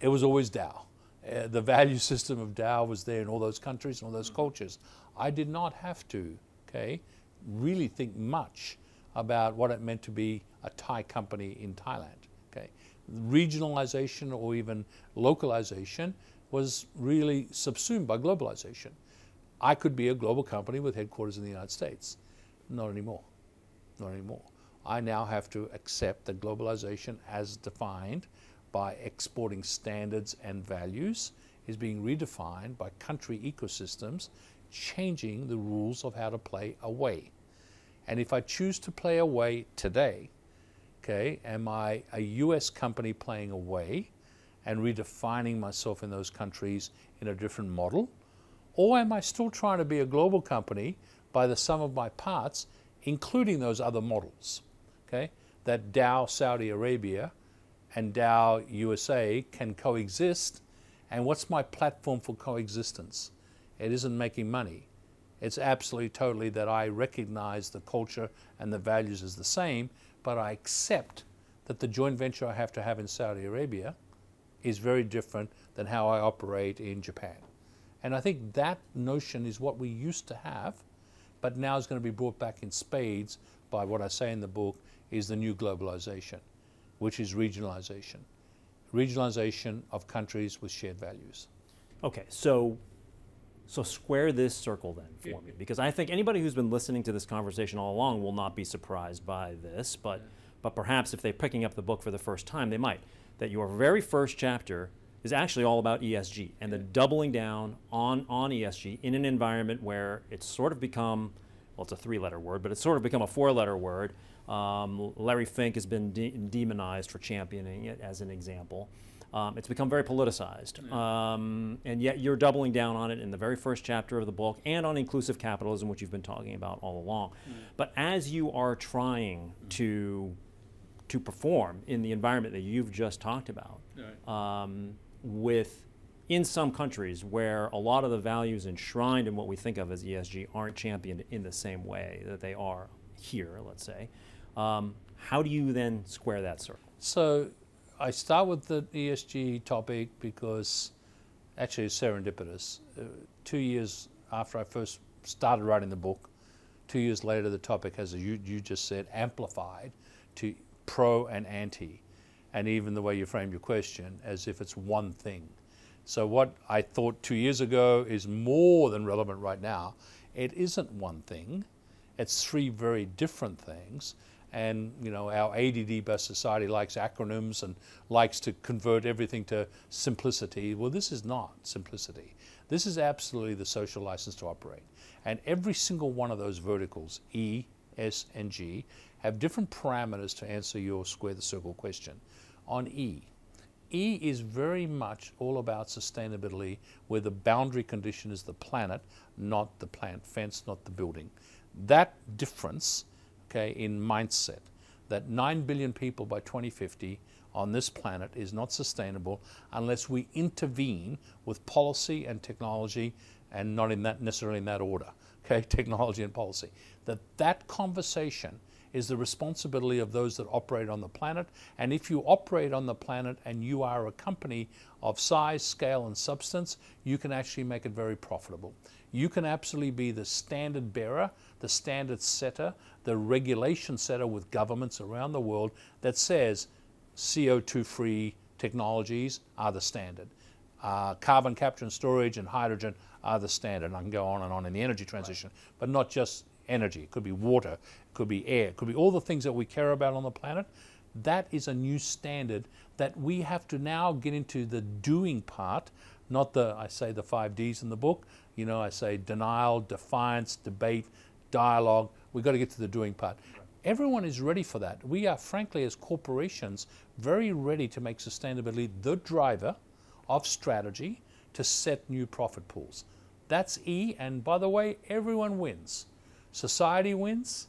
It was always Dow uh, the value system of Dow was there in all those countries and all those cultures. I did not have to, okay, really think much about what it meant to be a Thai company in Thailand. Okay, regionalization or even localization was really subsumed by globalization. I could be a global company with headquarters in the United States. Not anymore. Not anymore. I now have to accept that globalization as defined by exporting standards and values is being redefined by country ecosystems changing the rules of how to play away. And if I choose to play away today, okay, am I a US company playing away and redefining myself in those countries in a different model? Or am I still trying to be a global company by the sum of my parts, including those other models? Okay, that Dow Saudi Arabia and Dow USA can coexist. And what's my platform for coexistence? It isn't making money. It's absolutely totally that I recognize the culture and the values as the same, but I accept that the joint venture I have to have in Saudi Arabia is very different than how I operate in Japan. And I think that notion is what we used to have, but now is going to be brought back in spades by what I say in the book is the new globalization which is regionalization. Regionalization of countries with shared values. Okay, so so square this circle then for me, because I think anybody who's been listening to this conversation all along will not be surprised by this, but yeah. but perhaps if they're picking up the book for the first time, they might. That your very first chapter is actually all about ESG and the doubling down on on ESG in an environment where it's sort of become well, it's a three-letter word, but it's sort of become a four-letter word um, Larry Fink has been de- demonized for championing it as an example. Um, it's become very politicized. Um, and yet you're doubling down on it in the very first chapter of the book and on inclusive capitalism, which you've been talking about all along. Mm. But as you are trying to, to perform in the environment that you've just talked about, right. um, with in some countries where a lot of the values enshrined in what we think of as ESG aren't championed in the same way that they are here, let's say. Um, how do you then square that circle? So I start with the ESG topic because actually it's serendipitous. Uh, two years after I first started writing the book, two years later the topic has, as you, you just said, amplified to pro and anti, and even the way you frame your question as if it's one thing. So what I thought two years ago is more than relevant right now. It isn't one thing. It's three very different things and you know our ADD-based society likes acronyms and likes to convert everything to simplicity. Well, this is not simplicity. This is absolutely the social license to operate. And every single one of those verticals, E, S, and G, have different parameters to answer your square the circle question. On E, E is very much all about sustainability, where the boundary condition is the planet, not the plant fence, not the building. That difference, okay, in mindset, that 9 billion people by 2050 on this planet is not sustainable unless we intervene with policy and technology and not in that necessarily in that order okay *laughs* technology and policy. That that conversation is the responsibility of those that operate on the planet. And if you operate on the planet and you are a company of size scale and substance you can actually make it very profitable you can absolutely be the standard bearer the standard setter the regulation setter with governments around the world that says CO2 free technologies are the standard. Uh, carbon capture and storage and hydrogen are the standard. And I can go on and on in the energy transition, right. but not just energy. It could be water, it could be air, it could be all the things that we care about on the planet. That is a new standard that we have to now get into the doing part, not the, I say the five Ds in the book. You know, I say denial, defiance, debate, dialogue. We've got to get to the doing part. Everyone is ready for that. We are, frankly, as corporations, very ready to make sustainability the driver of strategy to set new profit pools. That's E, and by the way, everyone wins. Society wins,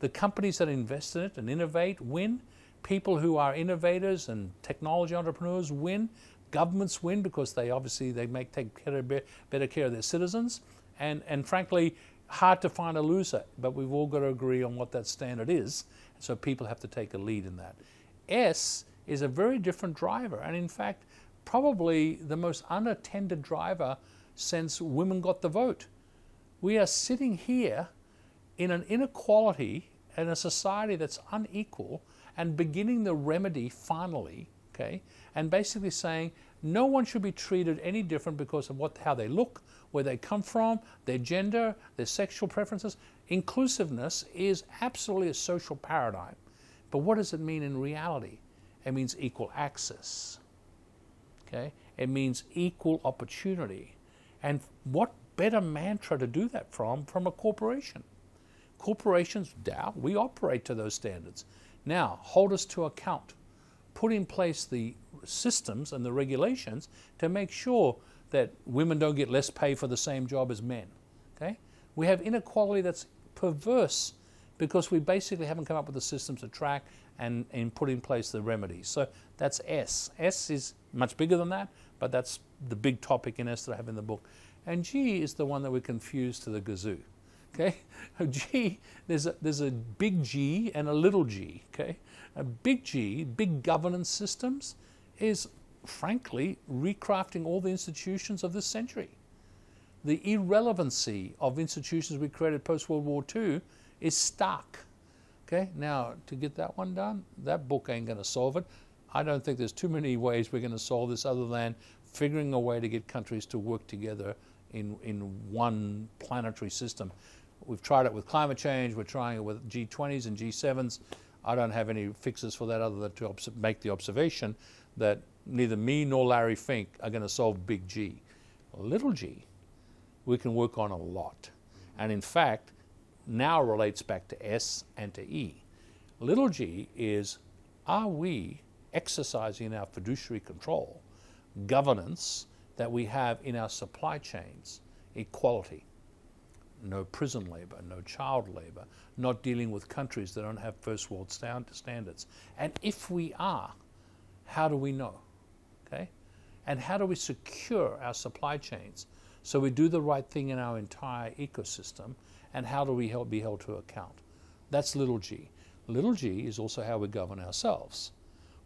the companies that invest in it and innovate win, people who are innovators and technology entrepreneurs win, governments win because they obviously they make take better care of their citizens, and, and frankly, hard to find a loser, but we've all got to agree on what that standard is. So people have to take a lead in that. S is a very different driver, and in fact, probably the most unattended driver since women got the vote. We are sitting here in an inequality in a society that's unequal and beginning the remedy finally, okay, and basically saying no one should be treated any different because of what, how they look, where they come from, their gender, their sexual preferences. Inclusiveness is absolutely a social paradigm. But what does it mean in reality? It means equal access. Okay? It means equal opportunity. And what better mantra to do that from from a corporation? Corporations, Dow, we operate to those standards. Now, hold us to account. Put in place the systems and the regulations to make sure that women don't get less pay for the same job as men. Okay? We have inequality that's perverse because we basically haven't come up with the systems to track and, and put in place the remedies. So that's S. S is much bigger than that, but that's the big topic in S that I have in the book. And G is the one that we confuse to the gazoo. Okay? *laughs* G, there's a, there's a big G and a little g. Okay? A big G, big governance systems, is frankly, recrafting all the institutions of this century. The irrelevancy of institutions we created post World War II is stark. Okay, now to get that one done, that book ain't going to solve it. I don't think there's too many ways we're going to solve this other than figuring a way to get countries to work together in, in one planetary system. We've tried it with climate change, we're trying it with G20s and G7s. I don't have any fixes for that other than to make the observation that neither me nor Larry Fink are going to solve big G. Little g, we can work on a lot. And in fact, now relates back to S and to E. Little g is are we exercising our fiduciary control, governance that we have in our supply chains, equality, no prison labor, no child labor, not dealing with countries that don't have first world standards. And if we are, how do we know? Okay? And how do we secure our supply chains so we do the right thing in our entire ecosystem? And how do we help be held to account? That's little g. Little g is also how we govern ourselves.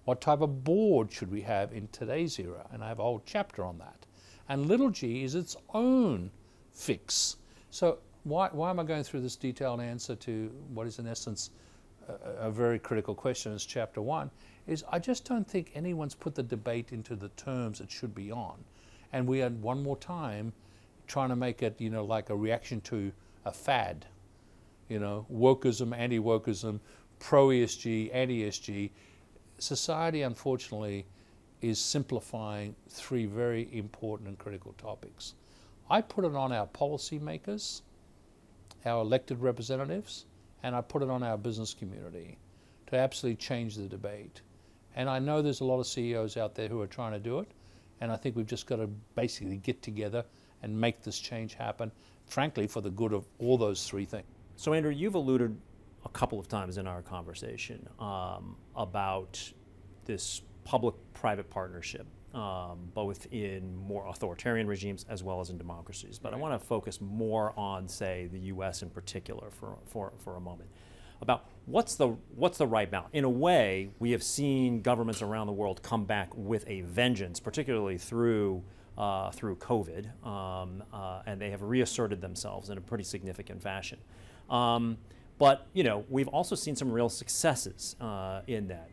What type of board should we have in today's era? And I have a whole chapter on that. And little g is its own fix. So why, why am I going through this detailed answer to what is in essence a, a very critical question as chapter one? Is I just don't think anyone's put the debate into the terms it should be on. And we are one more time trying to make it, you know, like a reaction to a fad. You know, wokeism, anti wokeism, pro ESG, anti ESG. Society, unfortunately, is simplifying three very important and critical topics. I put it on our policymakers, our elected representatives, and I put it on our business community to absolutely change the debate. And I know there's a lot of CEOs out there who are trying to do it, and I think we've just got to basically get together and make this change happen, frankly, for the good of all those three things. So, Andrew, you've alluded a couple of times in our conversation um, about this public private partnership, um, both in more authoritarian regimes as well as in democracies. But right. I want to focus more on, say, the US in particular for, for, for a moment. About what's the what's the right balance? In a way, we have seen governments around the world come back with a vengeance, particularly through uh, through COVID, um, uh, and they have reasserted themselves in a pretty significant fashion. Um, but you know, we've also seen some real successes uh, in that.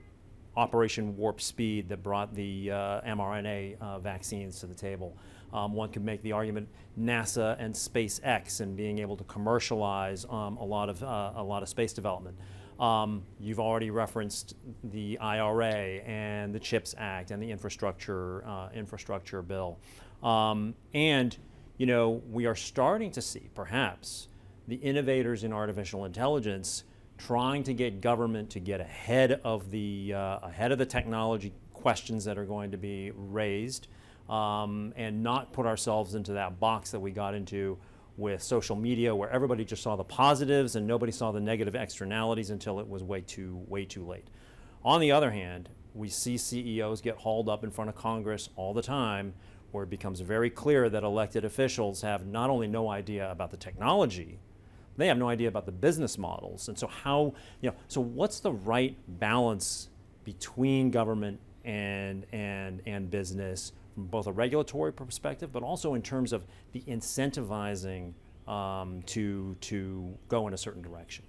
Operation Warp Speed that brought the uh, mRNA uh, vaccines to the table. Um, one could make the argument NASA and SpaceX and being able to commercialize um, a lot of uh, a lot of space development. Um, you've already referenced the IRA and the CHIPS Act and the infrastructure uh, infrastructure bill, um, and you know we are starting to see perhaps the innovators in artificial intelligence trying to get government to get ahead of the uh, ahead of the technology questions that are going to be raised, um, and not put ourselves into that box that we got into with social media, where everybody just saw the positives and nobody saw the negative externalities until it was way too way too late. On the other hand, we see CEOs get hauled up in front of Congress all the time, where it becomes very clear that elected officials have not only no idea about the technology they have no idea about the business models. And so how, you know, so what's the right balance between government and and and business from both a regulatory perspective, but also in terms of the incentivizing um, to to go in a certain direction.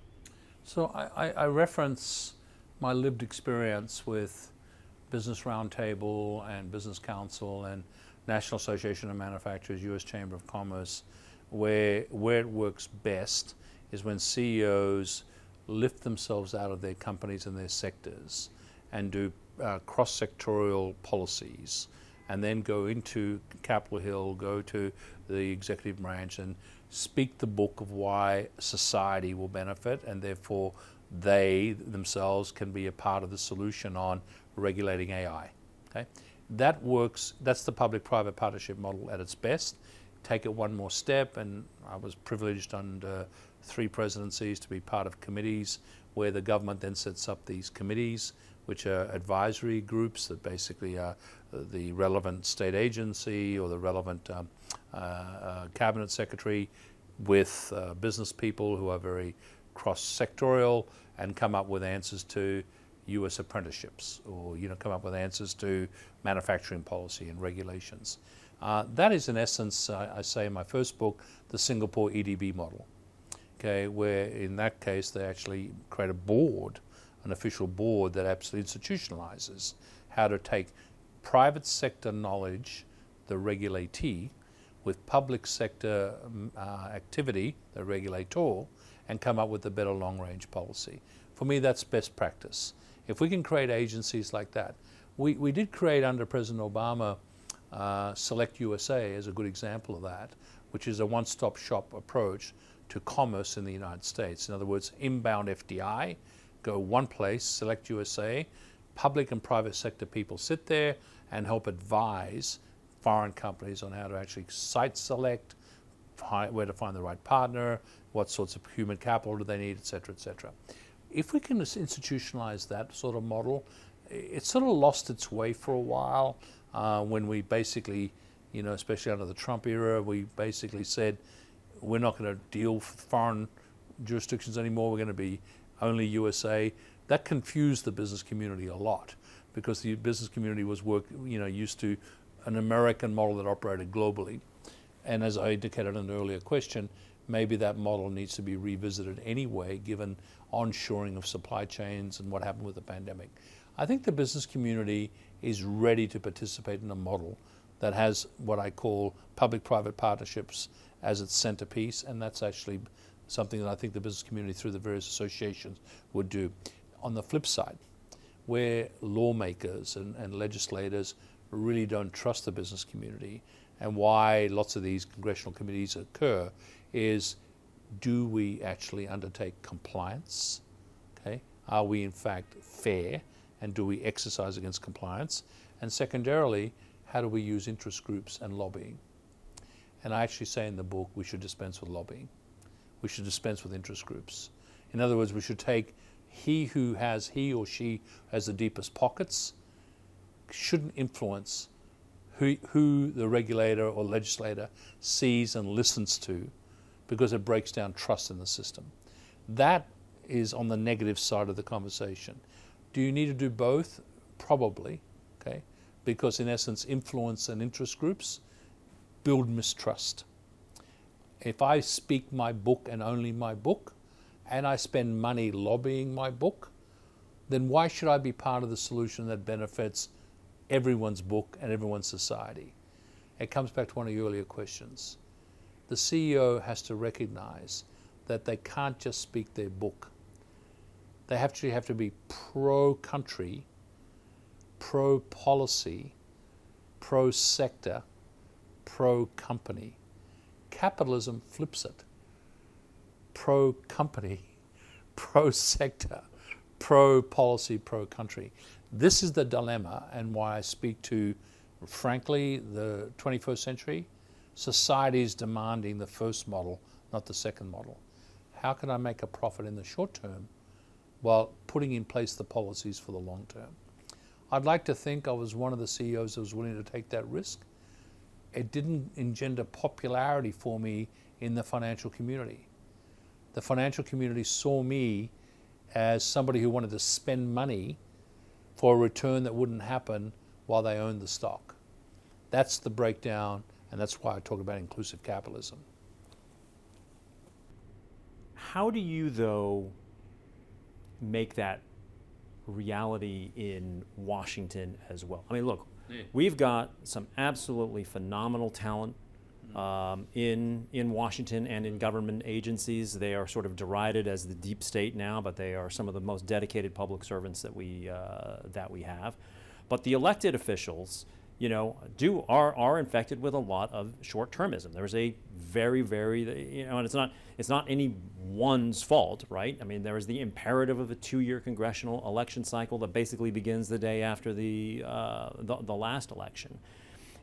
So I, I reference my lived experience with Business Roundtable and Business Council and National Association of Manufacturers, U.S. Chamber of Commerce, where where it works best is when CEOs lift themselves out of their companies and their sectors and do uh, cross sectorial policies and then go into Capitol Hill, go to the executive branch and speak the book of why society will benefit and therefore they themselves can be a part of the solution on regulating AI. Okay? That works, that's the public private partnership model at its best. Take it one more step, and I was privileged under three presidencies to be part of committees where the government then sets up these committees, which are advisory groups that basically are the relevant state agency or the relevant um, uh, uh, cabinet secretary with uh, business people who are very cross sectorial and come up with answers to U.S. apprenticeships or you know come up with answers to manufacturing policy and regulations. Uh, that is in essence, I say in my first book, the Singapore EDB model okay, where in that case they actually create a board, an official board that absolutely institutionalizes how to take private sector knowledge, the regulatee, with public sector um, uh, activity, the regulator, and come up with a better long range policy. For me, that's best practice. If we can create agencies like that, we, we did create under President Obama uh, Select USA as a good example of that, which is a one stop shop approach to commerce in the United States. In other words, inbound FDI, go one place, select USA, public and private sector people sit there and help advise foreign companies on how to actually site select, where to find the right partner, what sorts of human capital do they need, et cetera, et cetera. If we can institutionalize that sort of model, it sort of lost its way for a while uh, when we basically, you know, especially under the Trump era, we basically said, we're not going to deal with foreign jurisdictions anymore. We're going to be only USA. That confused the business community a lot because the business community was work, you know, used to an American model that operated globally. And as I indicated in an earlier question, maybe that model needs to be revisited anyway, given onshoring of supply chains and what happened with the pandemic. I think the business community is ready to participate in a model that has what I call public private partnerships as its centerpiece, and that's actually something that I think the business community through the various associations would do. On the flip side, where lawmakers and, and legislators really don't trust the business community and why lots of these congressional committees occur is do we actually undertake compliance? Okay, are we in fact fair and do we exercise against compliance? And secondarily, how do we use interest groups and lobbying? And I actually say in the book we should dispense with lobbying. We should dispense with interest groups. In other words, we should take he who has, he or she has the deepest pockets, shouldn't influence who, who the regulator or legislator sees and listens to because it breaks down trust in the system. That is on the negative side of the conversation. Do you need to do both? Probably, okay? Because in essence, influence and interest groups build mistrust. If I speak my book and only my book, and I spend money lobbying my book, then why should I be part of the solution that benefits everyone's book and everyone's society? It comes back to one of your earlier questions. The CEO has to recognize that they can't just speak their book. They actually have to be pro country, pro policy, pro sector, pro company. Capitalism flips it pro company, pro sector, pro policy, pro country. This is the dilemma, and why I speak to, frankly, the 21st century. Society is demanding the first model, not the second model. How can I make a profit in the short term while putting in place the policies for the long term? I'd like to think I was one of the CEOs that was willing to take that risk. It didn't engender popularity for me in the financial community the financial community saw me as somebody who wanted to spend money for a return that wouldn't happen while they owned the stock. That's the breakdown, and that's why I talk about inclusive capitalism. How do you, though, make that reality in Washington as well? I mean, look, yeah. we've got some absolutely phenomenal talent um, in in Washington and in government agencies. They are sort of derided as the deep state now, but they are some of the most dedicated public servants that we uh, that we have. But the elected officials, you know, do are are infected with a lot of short-termism. There's a very very you know, and it's not it's not any one's fault, right? I mean, there is the imperative of a two-year congressional election cycle that basically begins the day after the uh, the, the last election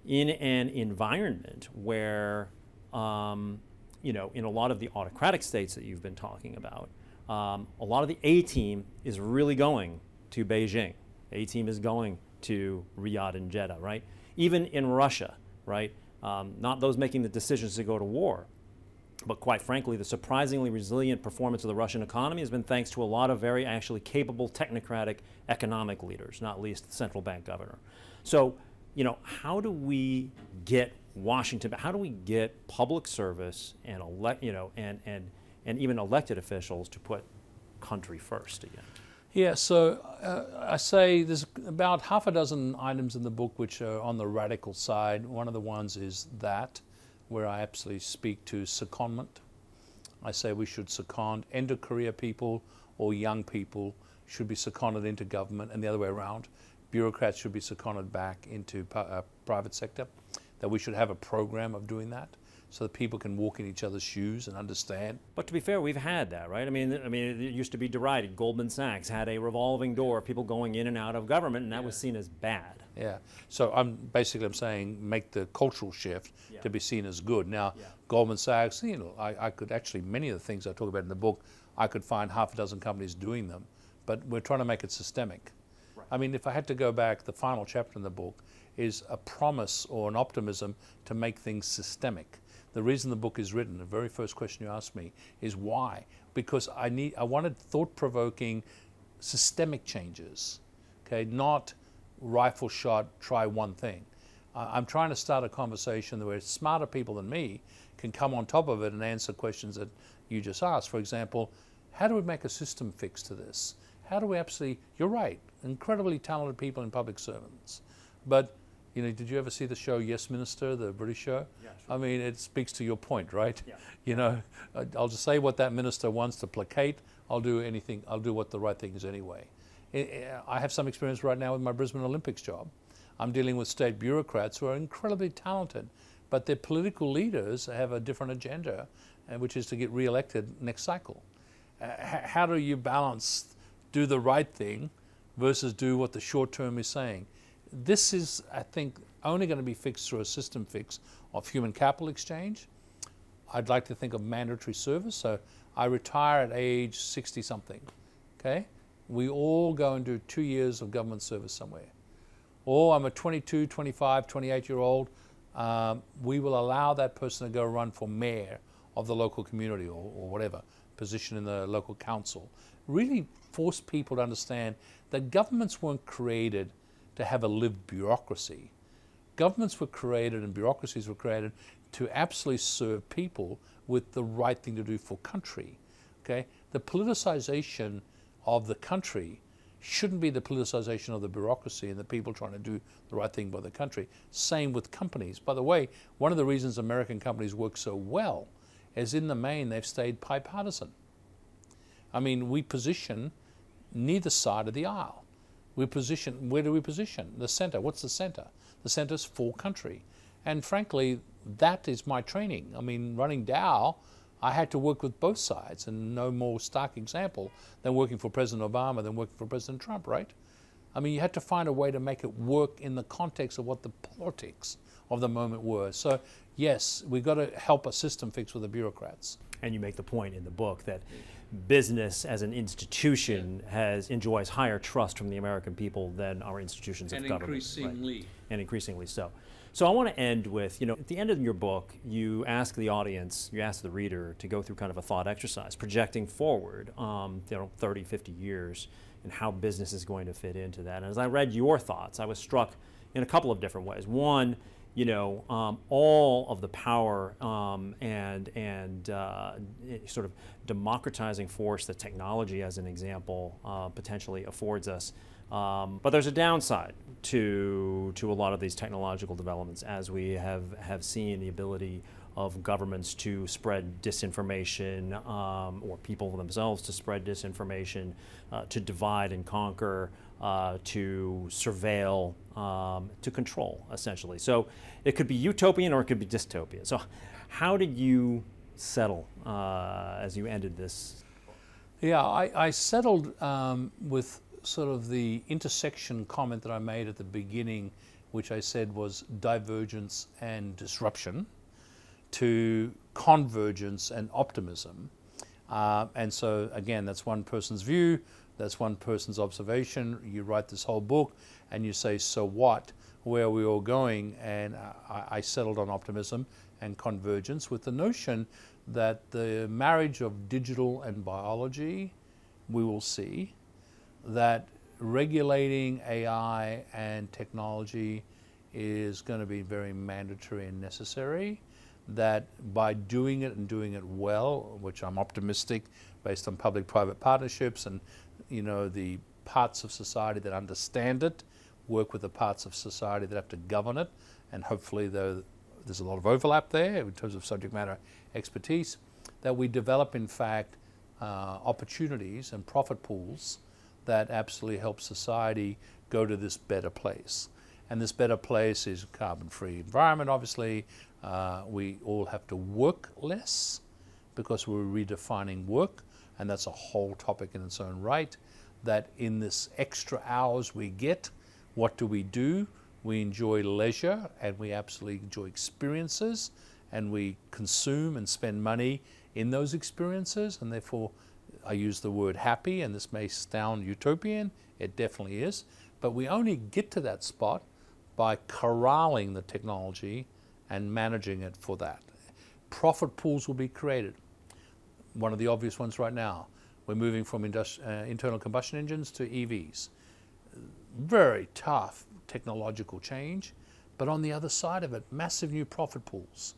in an environment where, um, you know, in a lot of the autocratic states that you've been talking about, um, a lot of the A team is really going to Beijing. A team is going to Riyadh and Jeddah, right? Even in Russia, right? Um, not those making the decisions to go to war, but quite frankly, the surprisingly resilient performance of the Russian economy has been thanks to a lot of very actually capable technocratic economic leaders, not least the central bank governor. So you know, how do we get Washington, how do we get public service and you know, and, and, and even elected officials to put country first again? Yeah, so uh, I say there's about half a dozen items in the book which are on the radical side. One of the ones is that, where I absolutely speak to secondment. I say we should second end of career people or young people should be seconded into government and the other way around bureaucrats should be seconded back into uh, private sector, that we should have a program of doing that so that people can walk in each other's shoes and understand. But to be fair, we've had that, right? I mean, I mean, it used to be derided. Goldman Sachs had a revolving door of people going in and out of government, and that yeah. was seen as bad. Yeah. So I'm basically I'm saying make the cultural shift yeah. to be seen as good. Now, yeah. Goldman Sachs, you know, I, I could actually many of the things I talk about in the book, I could find half a dozen companies doing them, but we're trying to make it systemic. I mean, if I had to go back, the final chapter in the book is a promise or an optimism to make things systemic. The reason the book is written, the very first question you asked me, is why? Because I need, I wanted thought-provoking, systemic changes. Okay, not rifle shot, try one thing. I'm trying to start a conversation where smarter people than me can come on top of it and answer questions that you just asked. For example, how do we make a system fix to this? How do we actually, you're right, incredibly talented people in public servants. But You know, did you ever see the show Yes Minister, the British show? Yeah, I mean, it speaks to your point, right? Yeah. *laughs* You know, I'll just say what that minister wants to placate. I'll do anything. I'll do what the right thing is anyway. I- I have some experience right now with my Brisbane Olympics job. I'm dealing with state bureaucrats who are incredibly talented, but their political leaders have a different agenda, uh, which is to get re-elected next cycle. Uh, how do you balance do the right thing versus do what the short term is saying? This is, I think, only going to be fixed through a system fix of human capital exchange. I'd like to think of mandatory service. So I retire at age 60 something. Okay? We all go and do two years of government service somewhere. Or I'm a 22, 25, 28 year old. Um, we will allow that person to go run for mayor of the local community or, or whatever position in the local council. Really force people to understand that governments weren't created to have a lived bureaucracy. Governments were created and bureaucracies were created to absolutely serve people with the right thing to do for country. Okay? The politicization of the country shouldn't be the politicization of the bureaucracy and the people trying to do the right thing by the country. Same with companies. By the way, one of the reasons American companies work so well is in the main they've stayed bipartisan. I mean, we position neither side of the aisle. We position, where do we position? The center. What's the center? The center's for country. And frankly, that is my training. I mean, running Dow, I had to work with both sides, and no more stark example than working for President Obama than working for President Trump, right? I mean, you had to find a way to make it work in the context of what the politics of the moment were. So, yes, we've got to help a system fix with the bureaucrats. And you make the point in the book that business as an institution has enjoys higher trust from the American people than our institutions of government. right? And increasingly so. So I want to end with, you know, at the end of your book, you ask the audience, you ask the reader to go through kind of a thought exercise, projecting forward, um, you know, 30, 50 years, and how business is going to fit into that. And as I read your thoughts, I was struck in a couple of different ways. One, you know, um, all of the power um, and and uh, sort of democratizing force that technology, as an example, uh, potentially affords us. Um, but there's a downside to to a lot of these technological developments, as we have have seen the ability of governments to spread disinformation um, or people themselves to spread disinformation, uh, to divide and conquer, uh, to surveil, um, to control, essentially. So it could be utopian or it could be dystopia. So, how did you settle uh, as you ended this? Yeah, I, I settled um, with sort of the intersection comment that I made at the beginning, which I said was divergence and disruption, to convergence and optimism. Uh, and so, again, that's one person's view, that's one person's observation. You write this whole book and you say, So what? Where are we all going? And I, I settled on optimism and convergence with the notion that the marriage of digital and biology, we will see, that regulating AI and technology is going to be very mandatory and necessary. That by doing it and doing it well, which I'm optimistic based on public private partnerships and you know the parts of society that understand it work with the parts of society that have to govern it, and hopefully the, there's a lot of overlap there in terms of subject matter expertise, that we develop, in fact, uh, opportunities and profit pools that absolutely help society go to this better place. And this better place is a carbon free environment, obviously. Uh, we all have to work less because we're redefining work, and that's a whole topic in its own right. That in this extra hours we get, what do we do? We enjoy leisure and we absolutely enjoy experiences and we consume and spend money in those experiences and therefore I use the word happy and this may sound utopian, it definitely is, but we only get to that spot by corralling the technology and managing it for that. Profit pools will be created. One of the obvious ones right now, we're moving from uh, internal combustion engines to EVs very tough technological change, but on the other side of it, massive new profit pools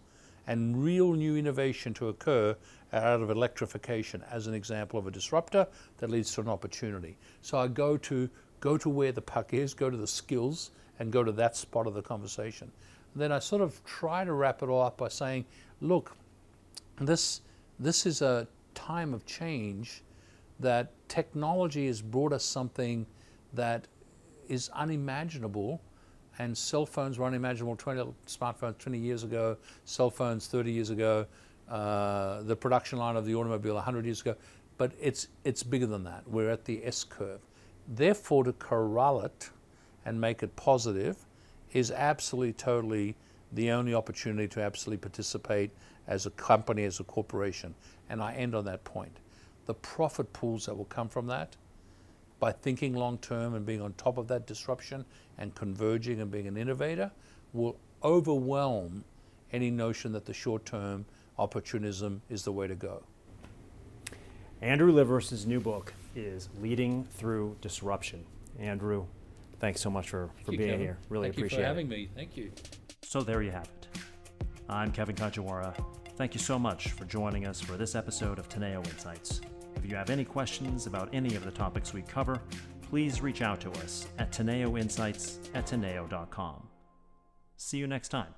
and real new innovation to occur out of electrification as an example of a disruptor that leads to an opportunity. So I go to go to where the puck is, go to the skills and go to that spot of the conversation. And then I sort of try to wrap it all up by saying, look, this, this is a time of change that technology has brought us something that is unimaginable. And cell phones were unimaginable 20 smartphones 20 years ago cell phones 30 years ago uh, the production line of the automobile 100 years ago. But it's it's bigger than that. We're at the s curve therefore to corral it and make it positive is absolutely totally the only opportunity to absolutely participate as a company as a corporation and i end on that point the profit pools that will come from that by thinking long term and being on top of that disruption and converging and being an innovator will overwhelm any notion that the short term opportunism is the way to go. Andrew Liveris' new book is Leading Through Disruption. Andrew, thanks so much for, for you, being Kevin. here. Really Thank appreciate it. Thank you for it. having me. Thank you. So there you have it. I'm Kevin Kajiwara. Thank you so much for joining us for this episode of Teneo Insights. If you have any questions about any of the topics we cover, please reach out to us at teneoinsights at teneo.com. See you next time.